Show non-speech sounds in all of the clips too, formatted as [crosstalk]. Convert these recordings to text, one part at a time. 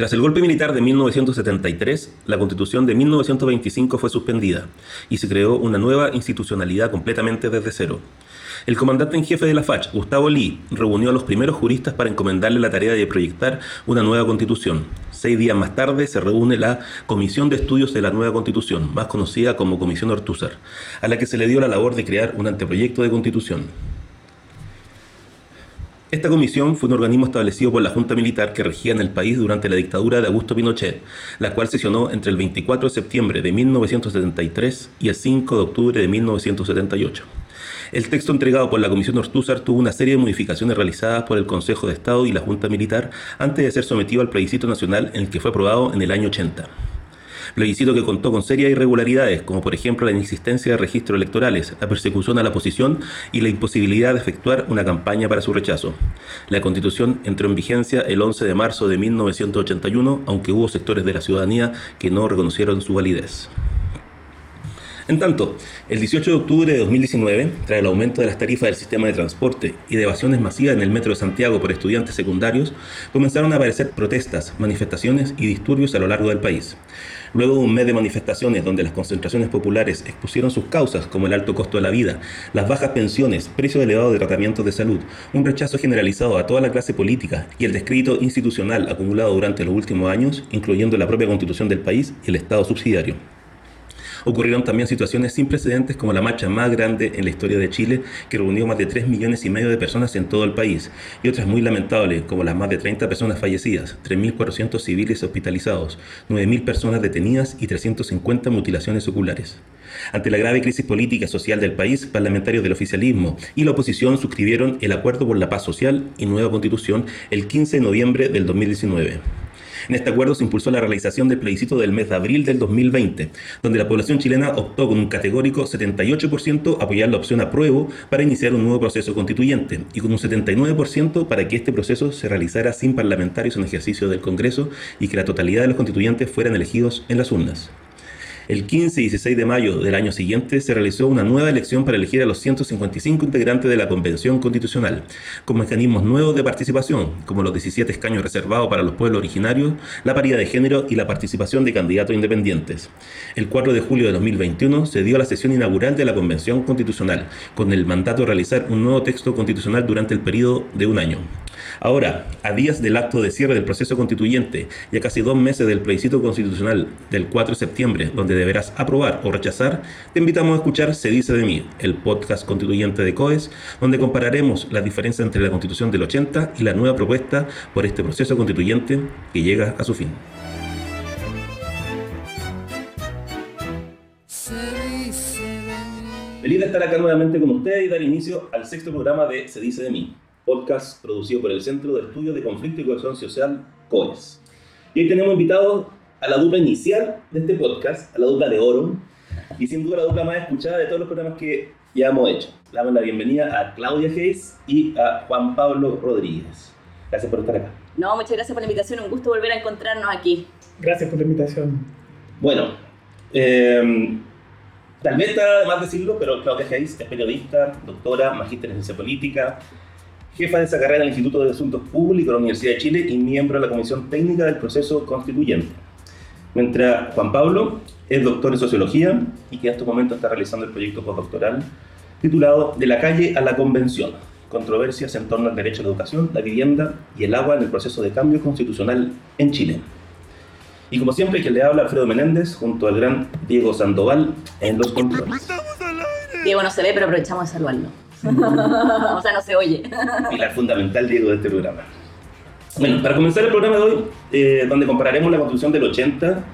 Tras el golpe militar de 1973, la constitución de 1925 fue suspendida y se creó una nueva institucionalidad completamente desde cero. El comandante en jefe de la FACH, Gustavo Lee, reunió a los primeros juristas para encomendarle la tarea de proyectar una nueva constitución. Seis días más tarde se reúne la Comisión de Estudios de la Nueva Constitución, más conocida como Comisión Ortúzar, a la que se le dio la labor de crear un anteproyecto de constitución. Esta comisión fue un organismo establecido por la Junta Militar que regía en el país durante la dictadura de Augusto Pinochet, la cual sesionó entre el 24 de septiembre de 1973 y el 5 de octubre de 1978. El texto entregado por la Comisión Ortúzar tuvo una serie de modificaciones realizadas por el Consejo de Estado y la Junta Militar antes de ser sometido al plebiscito nacional en el que fue aprobado en el año 80. Plebiscito que contó con serias irregularidades, como por ejemplo la inexistencia de registros electorales, la persecución a la oposición y la imposibilidad de efectuar una campaña para su rechazo. La constitución entró en vigencia el 11 de marzo de 1981, aunque hubo sectores de la ciudadanía que no reconocieron su validez. En tanto, el 18 de octubre de 2019, tras el aumento de las tarifas del sistema de transporte y de evasiones masivas en el metro de Santiago por estudiantes secundarios, comenzaron a aparecer protestas, manifestaciones y disturbios a lo largo del país. Luego de un mes de manifestaciones donde las concentraciones populares expusieron sus causas como el alto costo de la vida, las bajas pensiones, precios elevados de tratamientos de salud, un rechazo generalizado a toda la clase política y el descrédito institucional acumulado durante los últimos años, incluyendo la propia constitución del país y el Estado subsidiario. Ocurrieron también situaciones sin precedentes como la marcha más grande en la historia de Chile, que reunió más de 3 millones y medio de personas en todo el país, y otras muy lamentables, como las más de 30 personas fallecidas, 3.400 civiles hospitalizados, 9.000 personas detenidas y 350 mutilaciones oculares. Ante la grave crisis política y social del país, parlamentarios del oficialismo y la oposición suscribieron el Acuerdo por la Paz Social y Nueva Constitución el 15 de noviembre del 2019. En este acuerdo se impulsó la realización del plebiscito del mes de abril del 2020, donde la población chilena optó con un categórico 78% a apoyar la opción apruebo para iniciar un nuevo proceso constituyente y con un 79% para que este proceso se realizara sin parlamentarios en ejercicio del Congreso y que la totalidad de los constituyentes fueran elegidos en las urnas. El 15 y 16 de mayo del año siguiente se realizó una nueva elección para elegir a los 155 integrantes de la Convención Constitucional, con mecanismos nuevos de participación, como los 17 escaños reservados para los pueblos originarios, la paridad de género y la participación de candidatos independientes. El 4 de julio de 2021 se dio la sesión inaugural de la Convención Constitucional, con el mandato de realizar un nuevo texto constitucional durante el periodo de un año. Ahora, a días del acto de cierre del proceso constituyente y a casi dos meses del plebiscito constitucional del 4 de septiembre, donde deberás aprobar o rechazar, te invitamos a escuchar Se dice de mí, el podcast constituyente de COES, donde compararemos las diferencias entre la constitución del 80 y la nueva propuesta por este proceso constituyente que llega a su fin. Feliz de estar acá nuevamente con ustedes y dar inicio al sexto programa de Se dice de mí, podcast producido por el Centro de Estudios de Conflicto y Cohesión Social, COES. Y hoy tenemos invitados a la dupla inicial de este podcast, a la dupla de oro, y sin duda la dupla más escuchada de todos los programas que ya hemos hecho. Le damos la bienvenida a Claudia Hayes y a Juan Pablo Rodríguez. Gracias por estar acá. No, muchas gracias por la invitación, un gusto volver a encontrarnos aquí. Gracias por la invitación. Bueno, eh, tal vez está más decirlo, pero Claudia Hayes es periodista, doctora, magíster en ciencia política, jefa de esa carrera en el Instituto de Asuntos Públicos de la Universidad de Chile y miembro de la Comisión Técnica del Proceso Constituyente. Mientras Juan Pablo es doctor en Sociología y que en estos momentos está realizando el proyecto postdoctoral titulado De la calle a la Convención, controversias en torno al derecho a la educación, la vivienda y el agua en el proceso de cambio constitucional en Chile. Y como siempre, quien le habla Alfredo Menéndez junto al gran Diego Sandoval en los controles. Diego no se ve, pero aprovechamos de saludarlo. [laughs] o sea, no se oye. Pilar fundamental, Diego, de este programa. Bueno, para comenzar el programa de hoy, eh, donde compararemos la Constitución del 80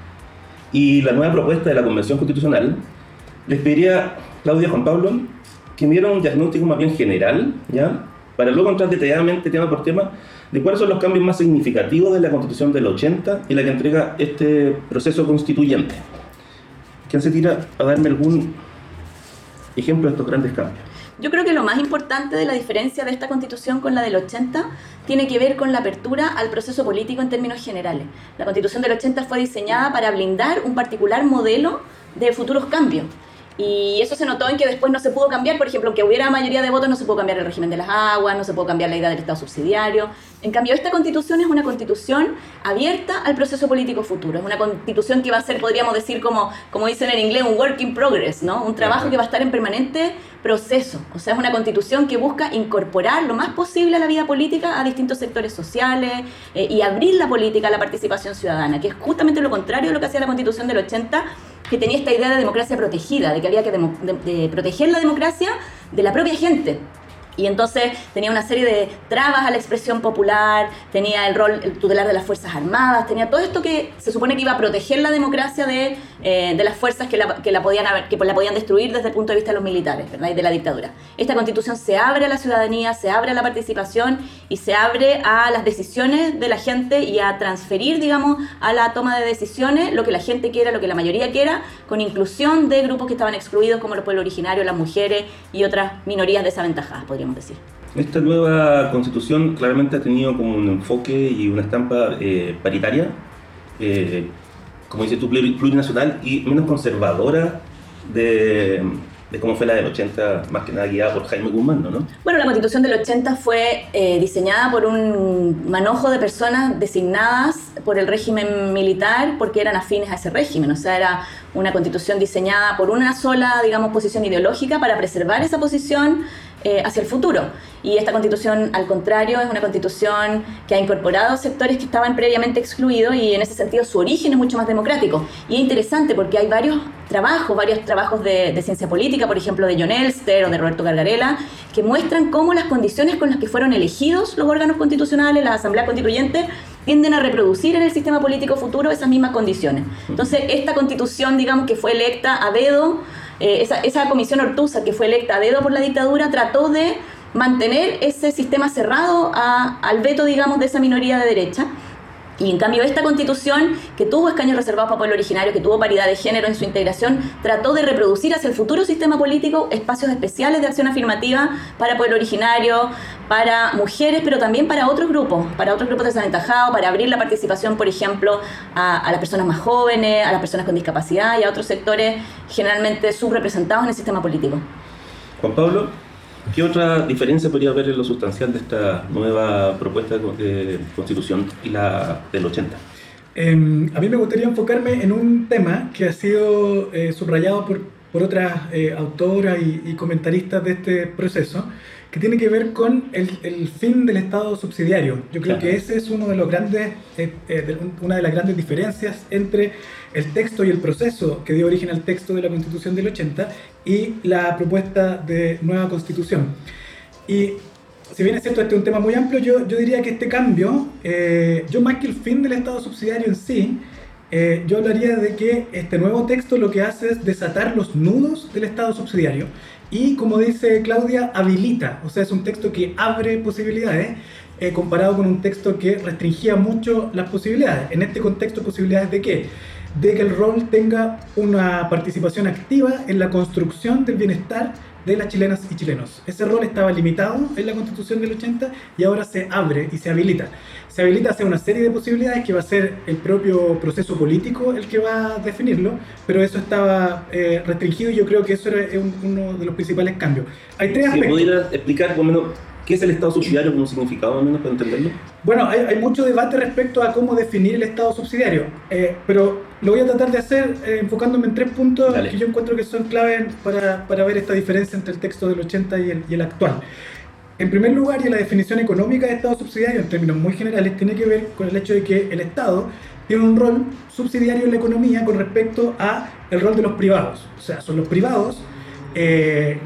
y la nueva propuesta de la Convención Constitucional, les pediría, Claudia Juan Pablo, que me dieran un diagnóstico más bien general, ¿ya? Para luego entrar detalladamente tema por tema de cuáles son los cambios más significativos de la Constitución del 80 y la que entrega este proceso constituyente. ¿Quién se tira a darme algún ejemplo de estos grandes cambios? Yo creo que lo más importante de la diferencia de esta constitución con la del 80 tiene que ver con la apertura al proceso político en términos generales. La constitución del 80 fue diseñada para blindar un particular modelo de futuros cambios. Y eso se notó en que después no se pudo cambiar, por ejemplo, aunque hubiera mayoría de votos, no se pudo cambiar el régimen de las aguas, no se pudo cambiar la idea del Estado subsidiario. En cambio, esta constitución es una constitución abierta al proceso político futuro. Es una constitución que va a ser, podríamos decir, como, como dicen en inglés, un work in progress, ¿no? Un trabajo que va a estar en permanente proceso. O sea, es una constitución que busca incorporar lo más posible a la vida política a distintos sectores sociales eh, y abrir la política a la participación ciudadana, que es justamente lo contrario de lo que hacía la constitución del 80 que tenía esta idea de democracia protegida, de que había que de proteger la democracia de la propia gente. Y entonces tenía una serie de trabas a la expresión popular, tenía el rol tutelar de las Fuerzas Armadas, tenía todo esto que se supone que iba a proteger la democracia de, eh, de las fuerzas que la, que la podían que la podían destruir desde el punto de vista de los militares ¿verdad? y de la dictadura. Esta constitución se abre a la ciudadanía, se abre a la participación y se abre a las decisiones de la gente y a transferir, digamos, a la toma de decisiones lo que la gente quiera, lo que la mayoría quiera, con inclusión de grupos que estaban excluidos como los pueblos originarios, las mujeres y otras minorías desaventajadas, podríamos decir. Esta nueva constitución claramente ha tenido como un enfoque y una estampa eh, paritaria, eh, como dices tú, plurinacional y menos conservadora de, de cómo fue la del 80, más que nada guiada por Jaime Guzmán, ¿no? Bueno, la constitución del 80 fue eh, diseñada por un manojo de personas designadas por el régimen militar porque eran afines a ese régimen, o sea, era una constitución diseñada por una sola, digamos, posición ideológica para preservar esa posición eh, hacia el futuro. Y esta constitución, al contrario, es una constitución que ha incorporado sectores que estaban previamente excluidos y en ese sentido su origen es mucho más democrático. Y es interesante porque hay varios trabajos, varios trabajos de, ciencia política, por ejemplo de John Elster o de Roberto Gargarela, que muestran cómo las condiciones con las que fueron elegidos los órganos constitucionales, la Asamblea Constituyente, tienden a reproducir en el sistema político futuro esas mismas condiciones. Entonces, esta constitución, digamos que fue electa a dedo, eh, esa, comisión Ortuza que fue electa a dedo por la dictadura trató de mantener ese sistema cerrado al veto, digamos, de esa minoría de derecha. Y en cambio esta constitución, que tuvo escaños reservados para pueblo originario, que tuvo paridad de género en su integración, trató de reproducir hacia el futuro sistema político espacios especiales de acción afirmativa para pueblo originario, para mujeres, pero también para otros grupos, para otros grupos desaventajados, para abrir la participación, por ejemplo, a, a las personas más jóvenes, a las personas con discapacidad y a otros sectores generalmente subrepresentados en el sistema político. Juan Pablo, ¿Qué otra diferencia podría haber en lo sustancial de esta nueva propuesta de constitución y la del 80? Em, a mí me gustaría enfocarme en un tema que ha sido eh, subrayado por, por otras eh, autoras y, comentaristas de este proceso, que tiene que ver con el, el fin del Estado subsidiario. Yo creo que ese es uno de los grandes, eh, una de las grandes diferencias entre el texto y el proceso que dio origen al texto de la Constitución del 80 y la propuesta de nueva Constitución. Y si bien es cierto, este es un tema muy amplio, yo, yo diría que este cambio, eh, yo más que el fin del Estado subsidiario en sí, eh, yo hablaría de que este nuevo texto lo que hace es desatar los nudos del Estado subsidiario y, como dice Claudia, habilita, o sea, es un texto que abre posibilidades eh, comparado con un texto que restringía mucho las posibilidades. En este contexto, posibilidades de qué? de que el rol tenga una participación activa en la construcción del bienestar de las chilenas y chilenos. Ese rol estaba limitado en la constitución del 80 y ahora se abre y se habilita. Se habilita hacia una serie de posibilidades que va a ser el propio proceso político el que va a definirlo, pero eso estaba eh, restringido y yo creo que eso era uno de los principales cambios. Hay tres aspectos. ¿Pudiera explicar menos ¿Qué es el Estado subsidiario como significado, al menos para entenderlo? Bueno, hay, hay, mucho debate respecto a cómo definir el Estado subsidiario, eh, pero lo voy a tratar de hacer eh, enfocándome en tres puntos que yo encuentro que son claves para, para, ver esta diferencia entre el texto del 80 y el, y el actual. En primer lugar, y la definición económica de Estado subsidiario, en términos muy generales, tiene que ver con el hecho de que el Estado tiene un rol subsidiario en la economía con respecto a el rol de los privados. O sea, son los privados eh,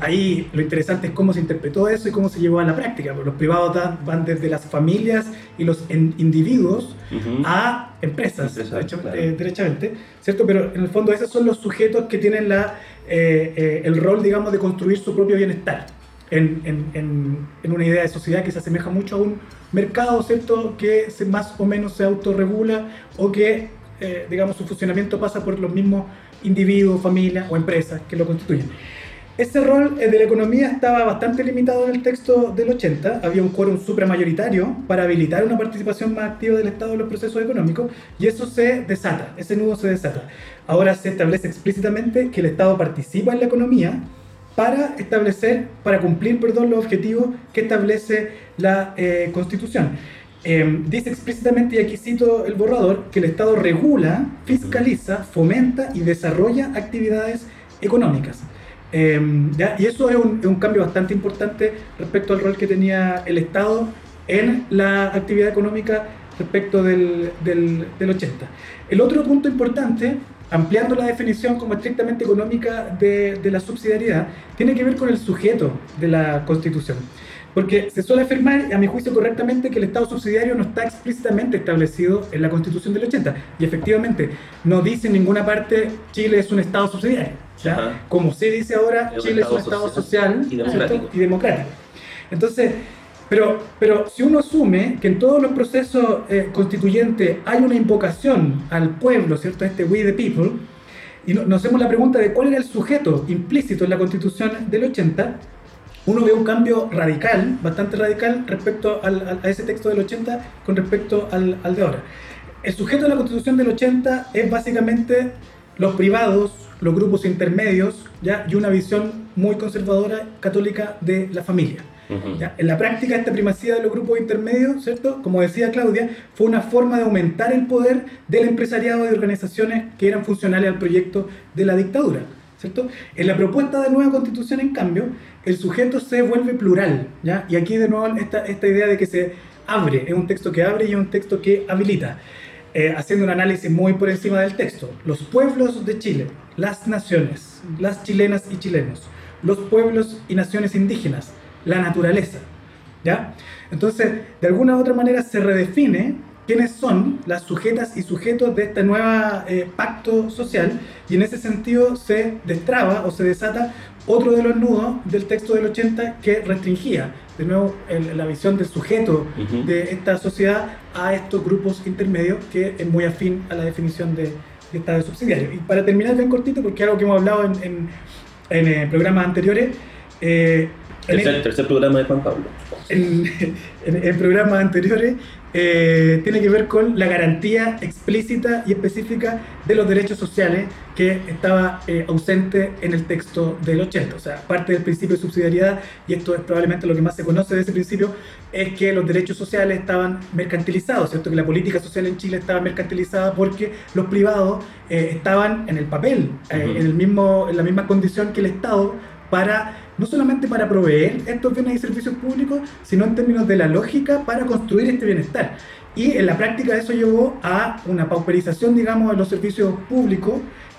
ahí lo interesante es cómo se interpretó eso y cómo se llevó a la práctica. Los privados van desde las familias y los individuos a empresas, eh, derechamente, ¿cierto? Pero en el fondo esos son los sujetos que tienen la, eh, el rol, digamos, de construir su propio bienestar. En, en, en, una idea de sociedad que se asemeja mucho a un mercado, ¿cierto? Que se, más o menos se autorregula o que, digamos, su funcionamiento pasa por los mismos individuos, familias o empresas que lo constituyen. ese rol de la economía estaba bastante limitado en el texto del 80. Había un quórum supramayoritario para habilitar una participación más activa del Estado en los procesos económicos y eso se desata, ese nudo se desata. Ahora se establece explícitamente que el Estado participa en la economía para establecer, para cumplir, perdón, los objetivos que establece la eh, Constitución. Em, dice explícitamente, y aquí cito el borrador, que el Estado regula, fiscaliza, fomenta y desarrolla actividades económicas. Em, y eso es un, un, cambio bastante importante respecto al rol que tenía el Estado en la actividad económica respecto del, del, del 80. El otro punto importante ampliando la definición como estrictamente económica de, de, la subsidiariedad, tiene que ver con el sujeto de la Constitución. Porque se suele afirmar, a mi juicio correctamente, que el Estado subsidiario no está explícitamente establecido en la Constitución del 80. Y efectivamente, no dice en ninguna parte Chile es un Estado subsidiario. ¿ya? Como se dice ahora, Chile es un Estado social, y, democrático. y democrático. Entonces, pero, pero si uno asume que en todos los procesos eh, constituyentes hay una invocación al pueblo, ¿cierto? Este we the people, y nos hacemos la pregunta de cuál era el sujeto implícito en la constitución del 80, uno ve un cambio radical, bastante radical, respecto a ese texto del 80 con respecto al, al, de ahora. El sujeto de la constitución del 80 es básicamente los privados, los grupos intermedios, ¿ya? y una visión muy conservadora católica de la familia. En la práctica, esta primacía de los grupos intermedios, ¿cierto? Como decía Claudia, fue una forma de aumentar el poder del empresariado y de organizaciones que eran funcionales al proyecto de la dictadura. ¿cierto? En la propuesta de nueva constitución, en cambio, el sujeto se vuelve plural, ¿ya? Y aquí de nuevo esta, esta idea de que se abre, es un texto que abre y es un texto que habilita. Eh, haciendo un análisis muy por encima del texto. Los pueblos de Chile, las naciones, las chilenas y chilenos, los pueblos y naciones indígenas, la naturaleza. ¿ya? Entonces, de alguna u otra manera se redefine quiénes son las sujetas y sujetos de este nuevo eh, pacto social y en ese sentido se destraba o se desata otro de los nudos del texto del 80 que restringía de nuevo el, la visión del sujeto uh -huh. de esta sociedad a estos grupos intermedios que es muy afín a la definición de, de Estado subsidiario. Y para terminar bien cortito, porque es algo que hemos hablado en, en, en eh, programas anteriores, eh, tercer, el, tercer programa de Juan Pablo. En, [laughs] en, en programas anteriores eh, tiene que ver con la garantía explícita y específica de los derechos sociales que estaba eh, ausente en el texto del 80. O sea, parte del principio de subsidiariedad, y esto es probablemente lo que más se conoce de ese principio, es que los derechos sociales estaban mercantilizados, ¿cierto? Que la política social en Chile estaba mercantilizada porque los privados eh, estaban en el papel, uh -huh. en, el mismo, en la misma condición que el Estado para no solamente para proveer estos bienes y servicios públicos, sino en términos de la lógica para construir este bienestar. Y en la práctica eso llevó a una pauperización, digamos, de los servicios públicos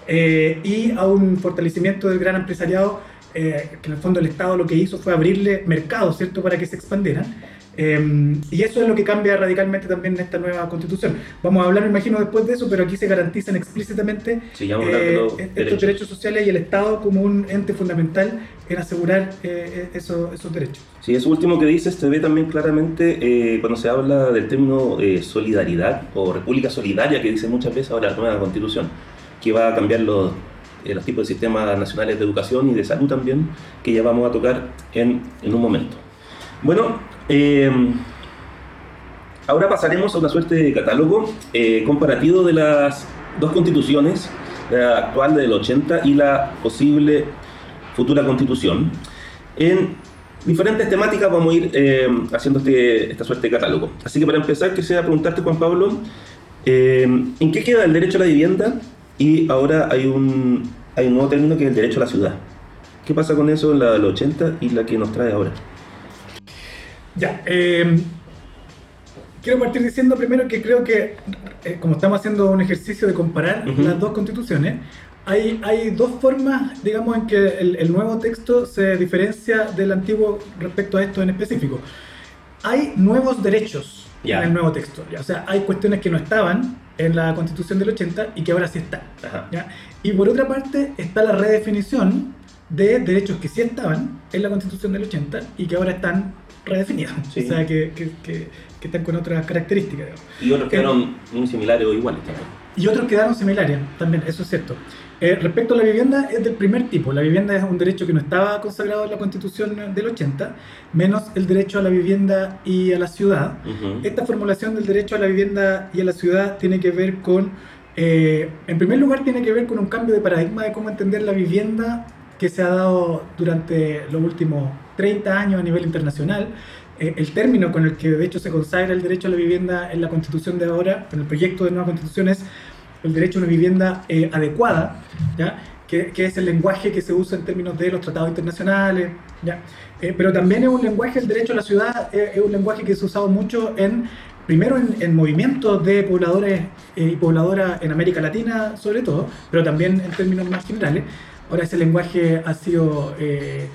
eh, y a un fortalecimiento del gran empresariado, eh, que en el fondo el Estado lo que hizo fue abrirle mercados, ¿cierto?, para que se expandieran. Eh, y eso es lo que cambia radicalmente también en esta nueva constitución. Vamos a hablar, me imagino, después de eso, pero aquí se garantizan explícitamente sí, eh, estos derechos. derechos. sociales y el Estado como un ente fundamental en asegurar eh, eso, esos derechos. Sí, eso último que dices se ve también claramente eh, cuando se habla del término solidaridad o república solidaria que dice muchas veces ahora la nueva constitución, que va a cambiar los, los tipos de sistemas nacionales de educación y de salud también, que ya vamos a tocar en, en un momento. Bueno, eh, ahora pasaremos a una suerte de catálogo eh, comparativo de las dos constituciones, la actual del 80 y la posible futura constitución. En diferentes temáticas vamos a ir eh, haciendo este, esta suerte de catálogo. Así que para empezar, quisiera preguntarte, Juan Pablo, eh, ¿en qué queda el derecho a la vivienda? Y ahora hay un, hay un nuevo término que es el derecho a la ciudad. ¿Qué pasa con eso en la del 80 y la que nos trae ahora? Ya, eh, quiero partir diciendo primero que creo que, eh, como estamos haciendo un ejercicio de comparar uh -huh. las dos constituciones, hay, hay dos formas, digamos, en que el, el, nuevo texto se diferencia del antiguo respecto a esto en específico. Hay nuevos derechos yeah. en el nuevo texto, ¿ya? o sea, hay cuestiones que no estaban en la constitución del 80 y que ahora sí están. ¿ya? Y por otra parte está la redefinición de derechos que sí estaban en la constitución del 80 y que ahora están redefinidos, sí. o sea, que, que, que, que, están con otras características. Digamos. Y otros quedaron muy similares o iguales también. y otros quedaron similares, también, eso es cierto. Eh, respecto a la vivienda, es del primer tipo. La vivienda es un derecho que no estaba consagrado en la Constitución del 80, menos el derecho a la vivienda y a la ciudad. Esta formulación del derecho a la vivienda y a la ciudad tiene que ver con, eh, en primer lugar, tiene que ver con un cambio de paradigma de cómo entender la vivienda que se ha dado durante los últimos 30 años a nivel internacional. Eh, el término con el que de hecho se consagra el derecho a la vivienda en la constitución de ahora, en el proyecto de nueva constitución, es el derecho a una vivienda eh, adecuada, ¿ya? Que, que, es el lenguaje que se usa en términos de los tratados internacionales, ¿ya? Eh, pero también es un lenguaje, el derecho a la ciudad eh, es un lenguaje que se ha usado mucho en, primero en, en movimientos de pobladores y pobladoras en América Latina sobre todo, pero también en términos más generales. Ahora ese lenguaje ha sido eh,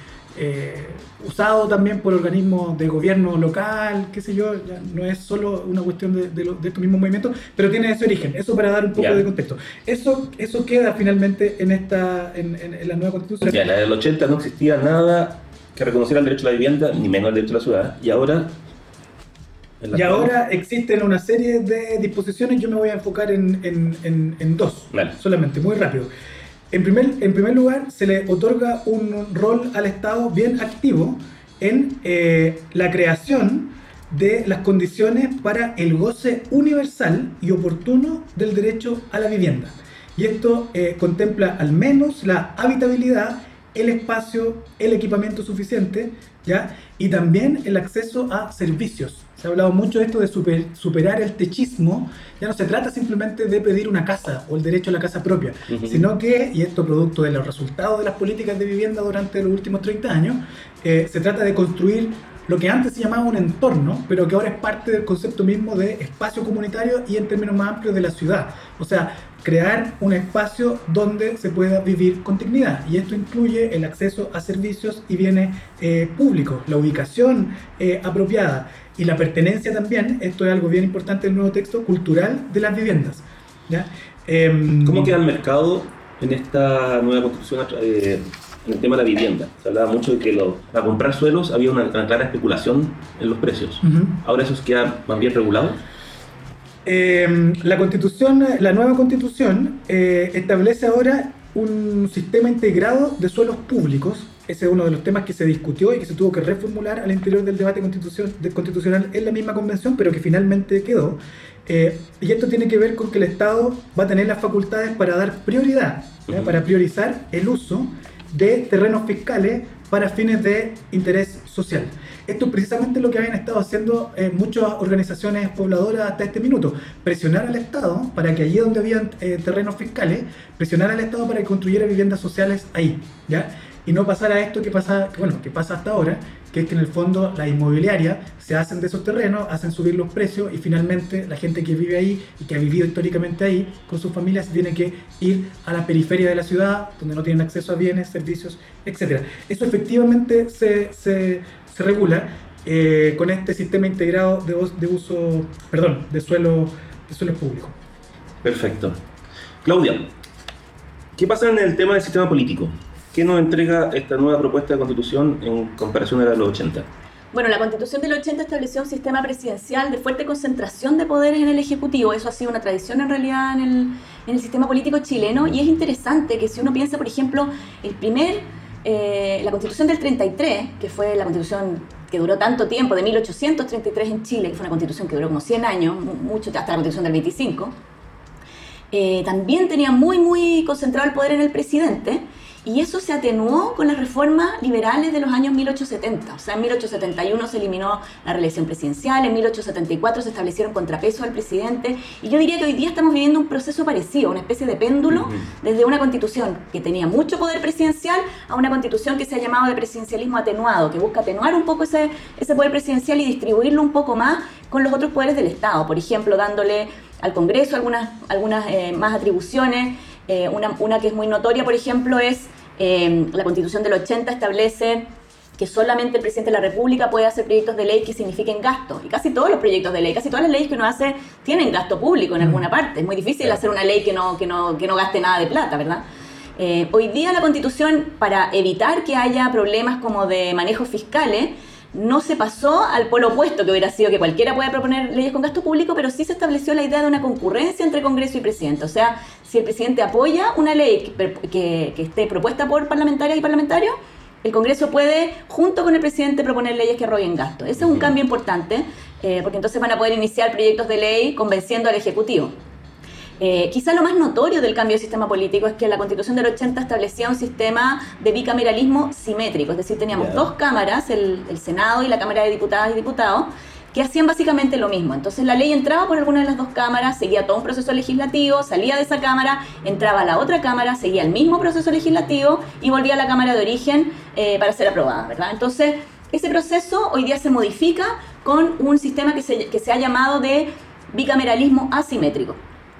usado también por organismos de gobierno local, qué sé yo, ya no es solo una cuestión de, de, de estos mismos movimientos, pero tiene ese origen, eso para dar un poco de contexto. Eso, eso queda finalmente en, esta, en, en, la nueva constitución. Ya, en la del 80 no existía nada que reconociera el derecho a la vivienda, ni menos el derecho a la ciudad, y ahora... Y ahora existen una serie de disposiciones, yo me voy a enfocar en, en, en dos, vale. solamente, muy rápido. En primer, en lugar, se le otorga un rol al Estado bien activo en eh, la creación de las condiciones para el goce universal y oportuno del derecho a la vivienda. Y esto eh, contempla al menos la habitabilidad, el espacio, el equipamiento suficiente, ¿ya? y también el acceso a servicios se ha hablado mucho de esto de super, superar el techismo. Ya no se trata simplemente de pedir una casa o el derecho a la casa propia, uh -huh. sino que, y esto producto de los resultados de las políticas de vivienda durante los últimos 30 años, eh, se trata de construir lo que antes se llamaba un entorno, pero que ahora es parte del concepto mismo de espacio comunitario y en términos más amplios de la ciudad. O sea, crear un espacio donde se pueda vivir con dignidad. Y esto incluye el acceso a servicios y bienes eh, públicos, la ubicación eh, apropiada y la pertenencia también, esto es algo bien importante del nuevo texto, cultural de las viviendas. ¿ya? Eh, ¿Cómo queda el mercado en esta nueva constitución eh, en el tema de la vivienda? Se hablaba mucho de que lo, para comprar suelos había una, una, clara especulación en los precios. Uh -huh. ¿Ahora eso queda más bien regulado? Eh, la constitución, la nueva constitución eh, establece ahora un sistema integrado de suelos públicos. Ese es uno de los temas que se discutió y que se tuvo que reformular al interior del debate constitucional en la misma convención, pero que finalmente quedó. Eh, y esto tiene que ver con que el Estado va a tener las facultades para dar prioridad, uh -huh. para priorizar el uso de terrenos fiscales para fines de interés social. Esto es precisamente lo que habían estado haciendo eh, muchas organizaciones pobladoras hasta este minuto, presionar al Estado para que allí donde había eh, terrenos fiscales, presionar al Estado para que construyera viviendas sociales ahí, ¿ya? Y no pasara esto que pasa, bueno, que pasa hasta ahora, que es que en el fondo las inmobiliarias se hacen de esos terrenos, hacen subir los precios y finalmente la gente que vive ahí y que ha vivido históricamente ahí con sus familias se tiene que ir a la periferia de la ciudad, donde no tienen acceso a bienes, servicios, etc. Eso efectivamente se, se, se regula eh, con este sistema integrado de, uso, perdón, de suelo, de suelo público. Perfecto. Claudia, ¿qué pasa en el tema del sistema político? ¿Qué nos entrega esta nueva propuesta de constitución en comparación a la de los 80? Bueno, la constitución del 80 estableció un sistema presidencial de fuerte concentración de poderes en el Ejecutivo. Eso ha sido una tradición en realidad en el, sistema político chileno y es interesante que si uno piensa, por ejemplo, el primer, eh, la constitución del 33, que fue la constitución que duró tanto tiempo, de 1833 en Chile, que fue una constitución que duró como 100 años, mucho hasta la constitución del 25, eh, también tenía muy, muy concentrado el poder en el presidente y eso se atenuó con las reformas liberales de los años 1870. O sea, en 1871 se eliminó la reelección presidencial, en 1874 se establecieron contrapesos al presidente. Y yo diría que hoy día estamos viviendo un proceso parecido, una especie de péndulo, uh -huh. desde una constitución que tenía mucho poder presidencial a una constitución que se ha llamado de presidencialismo atenuado, que busca atenuar un poco ese, ese poder presidencial y distribuirlo un poco más con los otros poderes del Estado. Por ejemplo, dándole al Congreso algunas, algunas eh, más atribuciones. Eh, una, una que es muy notoria, por ejemplo, es eh, la Constitución del 80 establece que solamente el presidente de la República puede hacer proyectos de ley que signifiquen gasto. Y casi todos los proyectos de ley, casi todas las leyes que uno hace tienen gasto público en alguna parte. Es muy difícil hacer una ley que no, que no, que no gaste nada de plata, ¿verdad? Eh, hoy día la Constitución, para evitar que haya problemas como de manejos fiscales, no se pasó al polo opuesto, que hubiera sido que cualquiera puede proponer leyes con gasto público, pero sí se estableció la idea de una concurrencia entre Congreso y Presidente. O sea, si el presidente apoya una ley que, esté propuesta por parlamentarias y parlamentarios, el Congreso puede, junto con el presidente, proponer leyes que arroyen gasto. Ese es un cambio importante, eh, porque entonces van a poder iniciar proyectos de ley convenciendo al Ejecutivo. Eh, quizá lo más notorio del cambio de sistema político es que la constitución del 80 establecía un sistema de bicameralismo simétrico, es decir, teníamos dos cámaras, el, Senado y la Cámara de Diputadas y Diputados, que hacían básicamente lo mismo. Entonces la ley entraba por alguna de las dos cámaras, seguía todo un proceso legislativo, salía de esa cámara, entraba a la otra cámara, seguía el mismo proceso legislativo y volvía a la cámara de origen eh, para ser aprobada, ¿verdad? Entonces ese proceso hoy día se modifica con un sistema que se, que se ha llamado de bicameralismo asimétrico.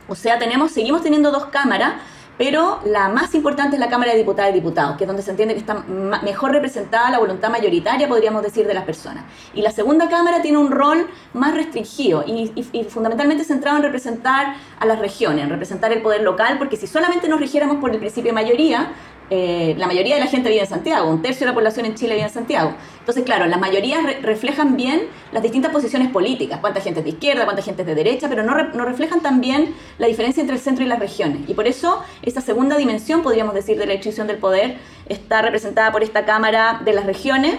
O sea, tenemos, seguimos teniendo dos cámaras, pero la más importante es la Cámara de Diputadas y Diputados, que es donde se entiende que está mejor representada la voluntad mayoritaria, podríamos decir, de las personas. Y la segunda Cámara tiene un rol más restringido y, y, fundamentalmente centrado en representar a las regiones, en representar el poder local, porque si solamente nos rigiéramos por el principio de mayoría, eh, la mayoría de la gente vive en Santiago, un tercio de la población en Chile vive en Santiago. Entonces, claro, las mayorías reflejan bien las distintas posiciones políticas, cuánta gente es de izquierda, cuánta gente es de derecha, pero no, no reflejan también la diferencia entre el centro y las regiones. Y por eso esa segunda dimensión, podríamos decir, de la distribución del poder está representada por esta Cámara de las Regiones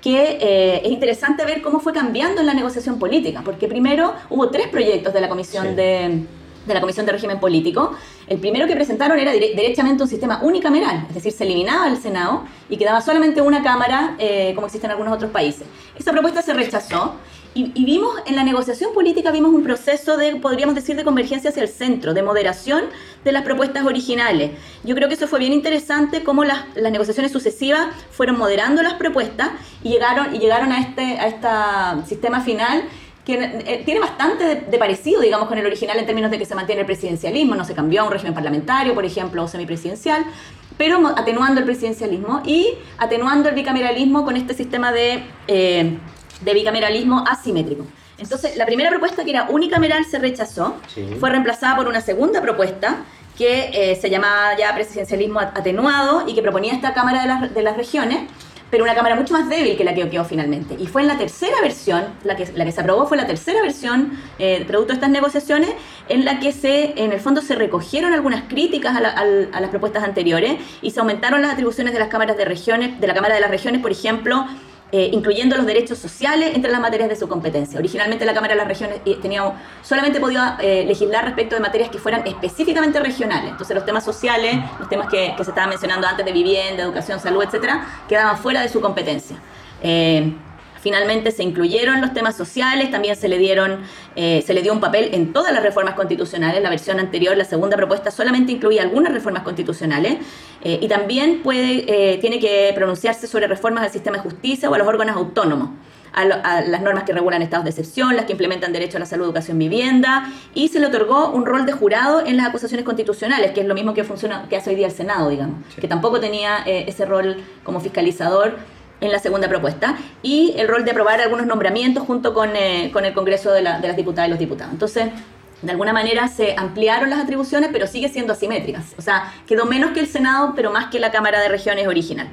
que eh, es interesante ver cómo fue cambiando en la negociación política, porque primero hubo tres proyectos de la Comisión de de la Comisión de Régimen Político, el primero que presentaron era derechamente un sistema unicameral, es decir, se eliminaba el Senado y quedaba solamente una Cámara, eh, como existe en algunos otros países. Esa propuesta se rechazó y, vimos en la negociación política, vimos un proceso de, podríamos decir, de convergencia hacia el centro, de moderación de las propuestas originales. Yo creo que eso fue bien interesante, cómo las, las negociaciones sucesivas fueron moderando las propuestas y llegaron, y llegaron a este a este sistema final que eh, tiene bastante de, parecido, digamos, con el original en términos de que se mantiene el presidencialismo, no se cambió a un régimen parlamentario, por ejemplo, o semipresidencial, pero atenuando el presidencialismo y atenuando el bicameralismo con este sistema de, eh, de bicameralismo asimétrico. Entonces, la primera propuesta, que era unicameral, se rechazó, fue reemplazada por una segunda propuesta que eh, se llamaba ya presidencialismo atenuado y que proponía esta Cámara de las, de las Regiones, pero una cámara mucho más débil que la que quedó finalmente. Y fue en la tercera versión, la que, la que se aprobó fue la tercera versión, eh, producto de estas negociaciones, en la que se, en el fondo se recogieron algunas críticas a, a las propuestas anteriores y se aumentaron las atribuciones de las cámaras de regiones, de la Cámara de las Regiones, por ejemplo, eh, incluyendo los derechos sociales entre las materias de su competencia. Originalmente la Cámara de las Regiones eh, tenía, solamente podía eh, legislar respecto de materias que fueran específicamente regionales. Entonces los temas sociales, los temas que, se estaban mencionando antes de vivienda, educación, salud, etcétera, quedaban fuera de su competencia. Finalmente se incluyeron los temas sociales, también se le, dieron, eh, se le dio un papel en todas las reformas constitucionales. La versión anterior, la segunda propuesta, solamente incluía algunas reformas constitucionales eh, y también puede, eh, tiene que pronunciarse sobre reformas al sistema de justicia o a los órganos autónomos. A, las normas que regulan estados de excepción, las que implementan derecho a la salud, educación, vivienda, y se le otorgó un rol de jurado en las acusaciones constitucionales, que es lo mismo que funciona, que hace hoy día el Senado, digamos, que tampoco tenía ese rol como fiscalizador en la segunda propuesta, y el rol de aprobar algunos nombramientos junto con, eh, con el Congreso de, las diputadas y los diputados. Entonces, de alguna manera se ampliaron las atribuciones, pero sigue siendo asimétricas. O sea, quedó menos que el Senado, pero más que la Cámara de Regiones original.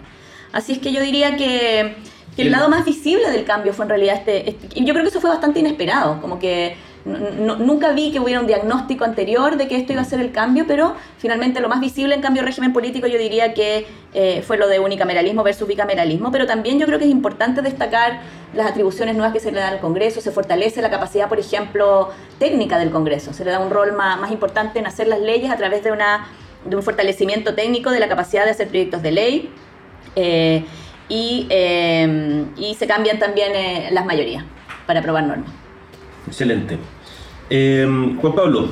Así es que yo diría que, el lado más visible del cambio fue en realidad este, este, yo creo que eso fue bastante inesperado, como que nunca vi que hubiera un diagnóstico anterior de que esto iba a ser el cambio, pero finalmente lo más visible en cambio de régimen político yo diría que eh, fue lo de unicameralismo versus bicameralismo, pero también yo creo que es importante destacar las atribuciones nuevas que se le dan al Congreso, se fortalece la capacidad, por ejemplo, técnica del Congreso, se le da un rol más, importante en hacer las leyes a través de, una, de un fortalecimiento técnico de la capacidad de hacer proyectos de ley. Eh, y, eh, y, se cambian también las mayorías para aprobar normas. Excelente. Em, Juan Pablo,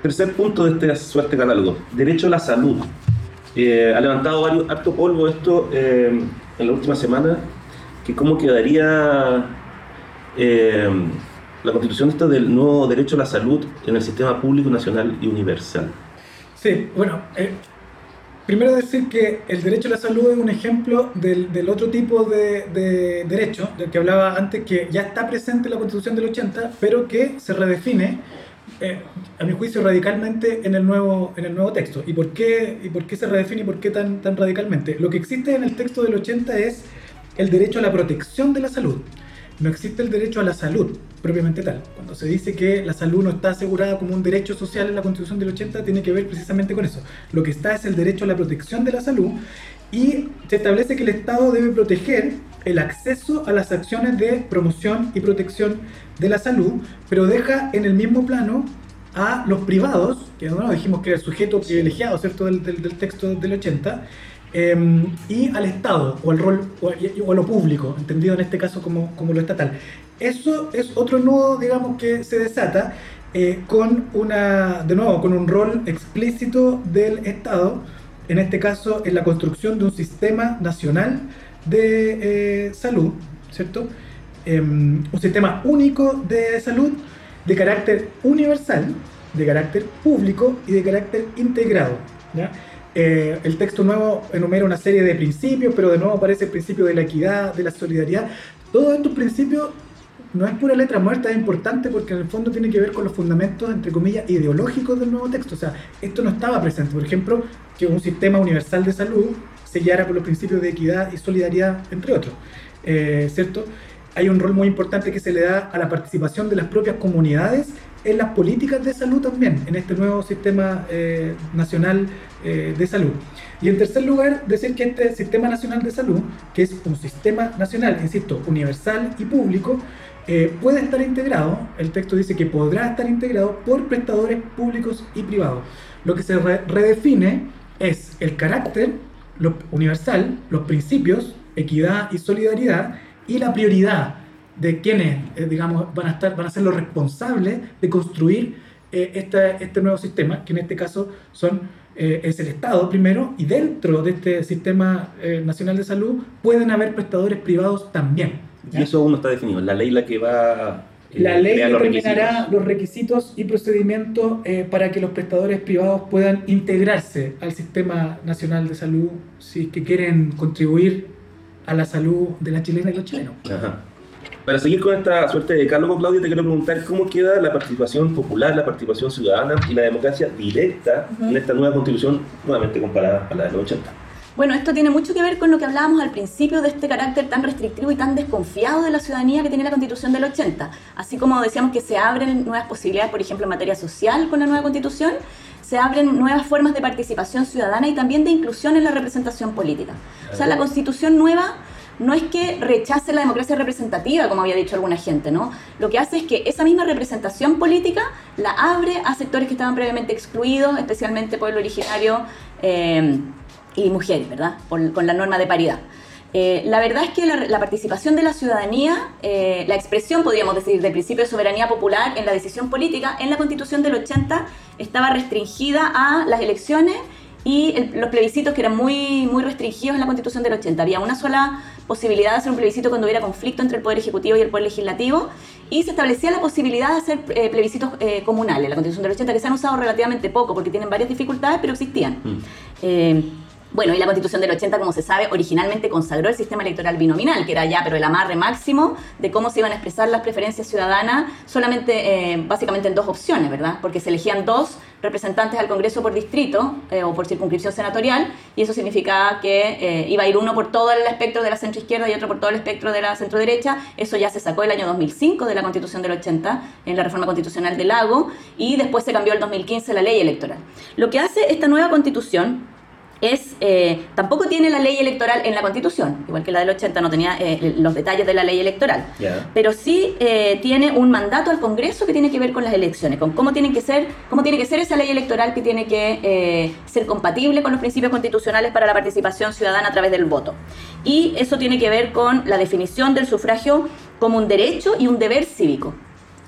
tercer punto de este suerte catálogo, derecho a la salud. Eh, ha levantado varios, harto polvo esto em, en la última semana, que cómo quedaría em, la constitución esta del nuevo derecho a la salud en el sistema público nacional y universal. Sí, bueno, eh, Primero decir que el derecho a la salud es un ejemplo del, del otro tipo de, de, derecho del que hablaba antes, que ya está presente en la Constitución del 80, pero que se redefine, eh, a mi juicio, radicalmente en el nuevo, en el nuevo texto. ¿Y por, qué, ¿Y por qué se redefine y por qué tan, tan radicalmente? Lo que existe en el texto del 80 es el derecho a la protección de la salud. No existe el derecho a la salud propiamente tal. Cuando se dice que la salud no está asegurada como un derecho social en la Constitución del 80, tiene que ver precisamente con eso. Lo que está es el derecho a la protección de la salud y se establece que el Estado debe proteger el acceso a las acciones de promoción y protección de la salud, pero deja en el mismo plano a los privados, que bueno, dijimos que era el sujeto privilegiado ¿cierto? Del, del, texto del 80, em, y al Estado, o al rol, o a, lo público, entendido en este caso como, como, lo estatal. Eso es otro nudo, digamos, que se desata eh, con una, de nuevo, con un rol explícito del Estado, en este caso en la construcción de un sistema nacional de eh, salud, ¿cierto? Em, un sistema único de salud de carácter universal, de carácter público y de carácter integrado. Eh, el texto nuevo enumera una serie de principios, pero de nuevo aparece el principio de la equidad, de la solidaridad. Todos estos principios no es pura letra muerta, es importante porque en el fondo tiene que ver con los fundamentos, entre comillas, ideológicos del nuevo texto. O sea, esto no estaba presente. Por ejemplo, que un sistema universal de salud se guiara por los principios de equidad y solidaridad, entre otros. Eh, ¿Cierto? Hay un rol muy importante que se le da a la participación de las propias comunidades en las políticas de salud también, en este nuevo sistema eh, nacional eh, de salud. Y en tercer lugar, decir que este sistema nacional de salud, que es un sistema nacional, insisto, universal y público, puede estar integrado, el texto dice que podrá estar integrado por prestadores públicos y privados. Lo que se redefine es el carácter lo universal, los principios, equidad y solidaridad, y la prioridad de quienes, eh, digamos, van a, estar, van a ser los responsables de construir eh, este, nuevo sistema, que en este caso son, eh, es el Estado primero, y dentro de este sistema nacional de salud pueden haber prestadores privados también. Y eso aún no está definido. La ley la que va la ley determinará los requisitos, y procedimientos eh, para que los prestadores privados puedan integrarse al sistema nacional de salud si es que quieren contribuir a la salud de la chilena y los chilenos. Para seguir con esta suerte de diálogo, Claudio, te quiero preguntar cómo queda la participación popular, la participación ciudadana y la democracia directa en esta nueva constitución, nuevamente comparada a la de los 80. Bueno, esto tiene mucho que ver con lo que hablábamos al principio de este carácter tan restrictivo y tan desconfiado de la ciudadanía que tiene la Constitución del 80. Así como decíamos que se abren nuevas posibilidades, por ejemplo, en materia social con la nueva Constitución, se abren nuevas formas de participación ciudadana y también de inclusión en la representación política. O sea, la Constitución nueva no es que rechace la democracia representativa, como había dicho alguna gente, ¿no? Lo que hace es que esa misma representación política la abre a sectores que estaban previamente excluidos, especialmente pueblo originario. Eh, y mujeres, ¿verdad? con la norma de paridad. Eh, la verdad es que la, participación de la ciudadanía, eh, la expresión, podríamos decir, del principio de soberanía popular en la decisión política, en la constitución del 80 estaba restringida a las elecciones y los plebiscitos que eran muy, muy restringidos en la constitución del 80. Había una sola posibilidad de hacer un plebiscito cuando hubiera conflicto entre el Poder Ejecutivo y el Poder Legislativo y se establecía la posibilidad de hacer eh, plebiscitos comunales. La constitución del 80 que se han usado relativamente poco porque tienen varias dificultades, pero existían. Mm. Bueno, y la Constitución del 80, como se sabe, originalmente consagró el sistema electoral binominal, que era ya, pero el amarre máximo de cómo se iban a expresar las preferencias ciudadanas, solamente, eh, básicamente en dos opciones, ¿verdad? Porque se elegían dos representantes al Congreso por distrito eh, o por circunscripción senatorial, y eso significaba que eh, iba a ir uno por todo el espectro de la centroizquierda y otro por todo el espectro de la centroderecha. Eso ya se sacó el año 2005 de la Constitución del 80, en la reforma constitucional del Lago, y después se cambió el 2015 la ley electoral. Lo que hace esta nueva constitución es, eh, tampoco tiene la ley electoral en la Constitución, igual que la del 80 no tenía eh, los detalles de la ley electoral, pero sí eh, tiene un mandato al Congreso que tiene que ver con las elecciones, con cómo, tienen que ser, cómo tiene que ser esa ley electoral que tiene que ser compatible con los principios constitucionales para la participación ciudadana a través del voto. Y eso tiene que ver con la definición del sufragio como un derecho y un deber cívico.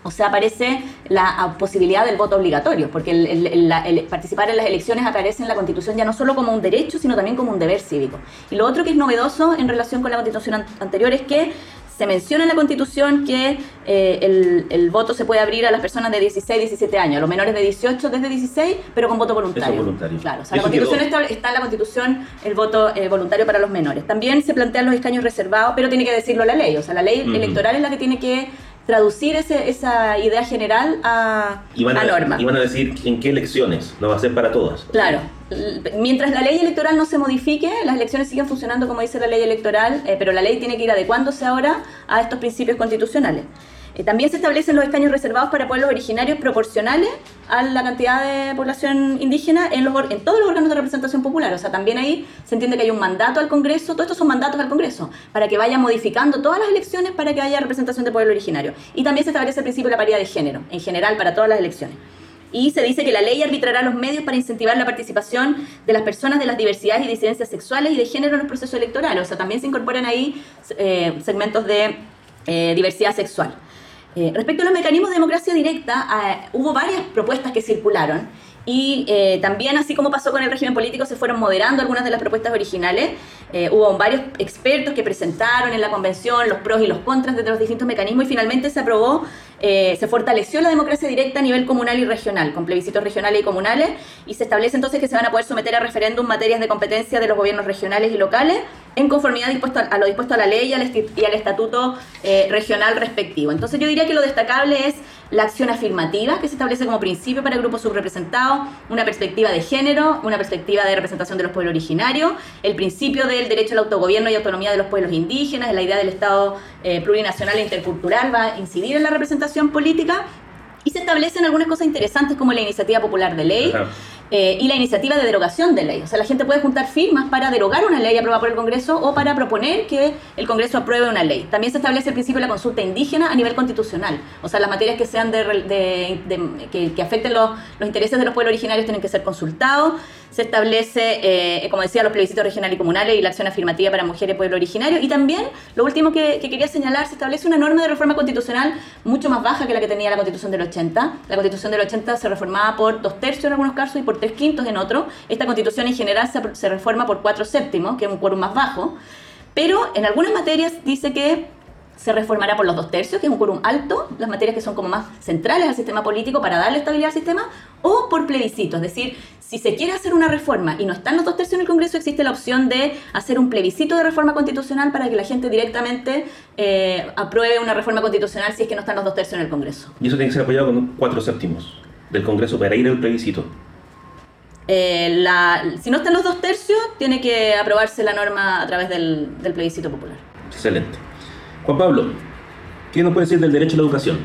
O sea, aparece la posibilidad del voto obligatorio, porque el, participar en las elecciones aparece en la Constitución ya no solo como un derecho, sino también como un deber cívico. Y lo otro que es novedoso en relación con la Constitución anterior es que se menciona en la Constitución que eh, el, voto se puede abrir a las personas de 16, 17 años, a los menores de 18 desde 16, pero con voto voluntario. voluntario. Claro, o sea, la Constitución está, está, en la Constitución el voto eh, voluntario para los menores. También se plantean los escaños reservados, pero tiene que decirlo la ley, o sea, la ley electoral es la que tiene que traducir ese, esa idea general a, y van a, norma. Y van a decir en qué elecciones, lo va a hacer para todas. Claro. Mientras la ley electoral no se modifique, las elecciones siguen funcionando como dice la ley electoral, eh, pero la ley tiene que ir adecuándose ahora a estos principios constitucionales. También se establecen los escaños reservados para pueblos originarios proporcionales a la cantidad de población indígena en, los, todos los órganos de representación popular. O sea, también ahí se entiende que hay un mandato al Congreso, todos estos son mandatos al Congreso, para que vaya modificando todas las elecciones para que haya representación de pueblo originario. Y también se establece el principio de la paridad de género, en general, para todas las elecciones. Y se dice que la ley arbitrará los medios para incentivar la participación de las personas de las diversidades y disidencias sexuales y de género en el proceso electoral. O sea, también se incorporan ahí eh, segmentos de eh, diversidad sexual. Eh, respecto a los mecanismos de democracia directa, eh, hubo varias propuestas que circularon y eh, también, así como pasó con el régimen político, se fueron moderando algunas de las propuestas originales. Hubo varios expertos que presentaron en la convención los pros y los contras de los distintos mecanismos y finalmente se aprobó eh, se fortaleció la democracia directa a nivel comunal y regional, con plebiscitos regionales y comunales, y se establece entonces que se van a poder someter a referéndum materias de competencia de los gobiernos regionales y locales en conformidad a, lo dispuesto a la ley y al, estatuto eh, regional respectivo. Entonces yo diría que lo destacable es la acción afirmativa que se establece como principio para grupos subrepresentados, una perspectiva de género, una perspectiva de representación de los pueblos originarios, el principio del derecho al autogobierno y autonomía de los pueblos indígenas, la idea del Estado eh, plurinacional e intercultural va a incidir en la representación política y se establecen algunas cosas interesantes como la iniciativa popular de ley. Eh, y la iniciativa de derogación de ley. O sea, la gente puede juntar firmas para derogar una ley aprobada por el Congreso o para proponer que el Congreso apruebe una ley. También se establece el principio de la consulta indígena a nivel constitucional. O sea, las materias que sean de, que, afecten los, los, intereses de los pueblos originarios tienen que ser consultados. Se establece, eh, como decía, los plebiscitos regionales y comunales y la acción afirmativa para mujeres y pueblo originario. Y también, lo último que, quería señalar, se establece una norma de reforma constitucional mucho más baja que la que tenía la Constitución del 80. La Constitución del 80 se reformaba por dos tercios en algunos casos y por tres quintos en otros. Esta constitución en general se, reforma por cuatro séptimos, que es un quórum más bajo, pero en algunas materias dice que se reformará por los dos tercios, que es un quórum alto, las materias que son como más centrales al sistema político para darle estabilidad al sistema, o por plebiscito, es decir, si se quiere hacer una reforma y no están los dos tercios en el Congreso, existe la opción de hacer un plebiscito de reforma constitucional para que la gente directamente eh, apruebe una reforma constitucional si es que no están los dos tercios en el Congreso. Y eso tiene que ser apoyado con cuatro séptimos del Congreso para ir al plebiscito. Eh, si no están los dos tercios, tiene que aprobarse la norma a través del, plebiscito popular. Excelente. Juan Pablo, ¿qué nos puede decir del derecho a la educación?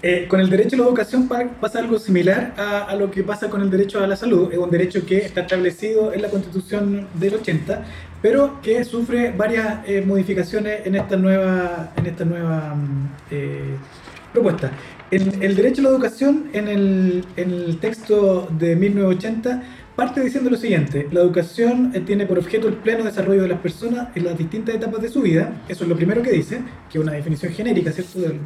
Eh, con el derecho a la educación pasa algo similar a, lo que pasa con el derecho a la salud. Es un derecho que está establecido en la Constitución del 80, pero que sufre varias eh, modificaciones en esta nueva, en esta nueva mm, propuesta. El, el, derecho a la educación en el, en el texto de 1980 parte diciendo lo siguiente, la educación eh, tiene por objeto el pleno desarrollo de las personas en las distintas etapas de su vida, eso es lo primero que dice, que es una definición genérica, ¿cierto?, del,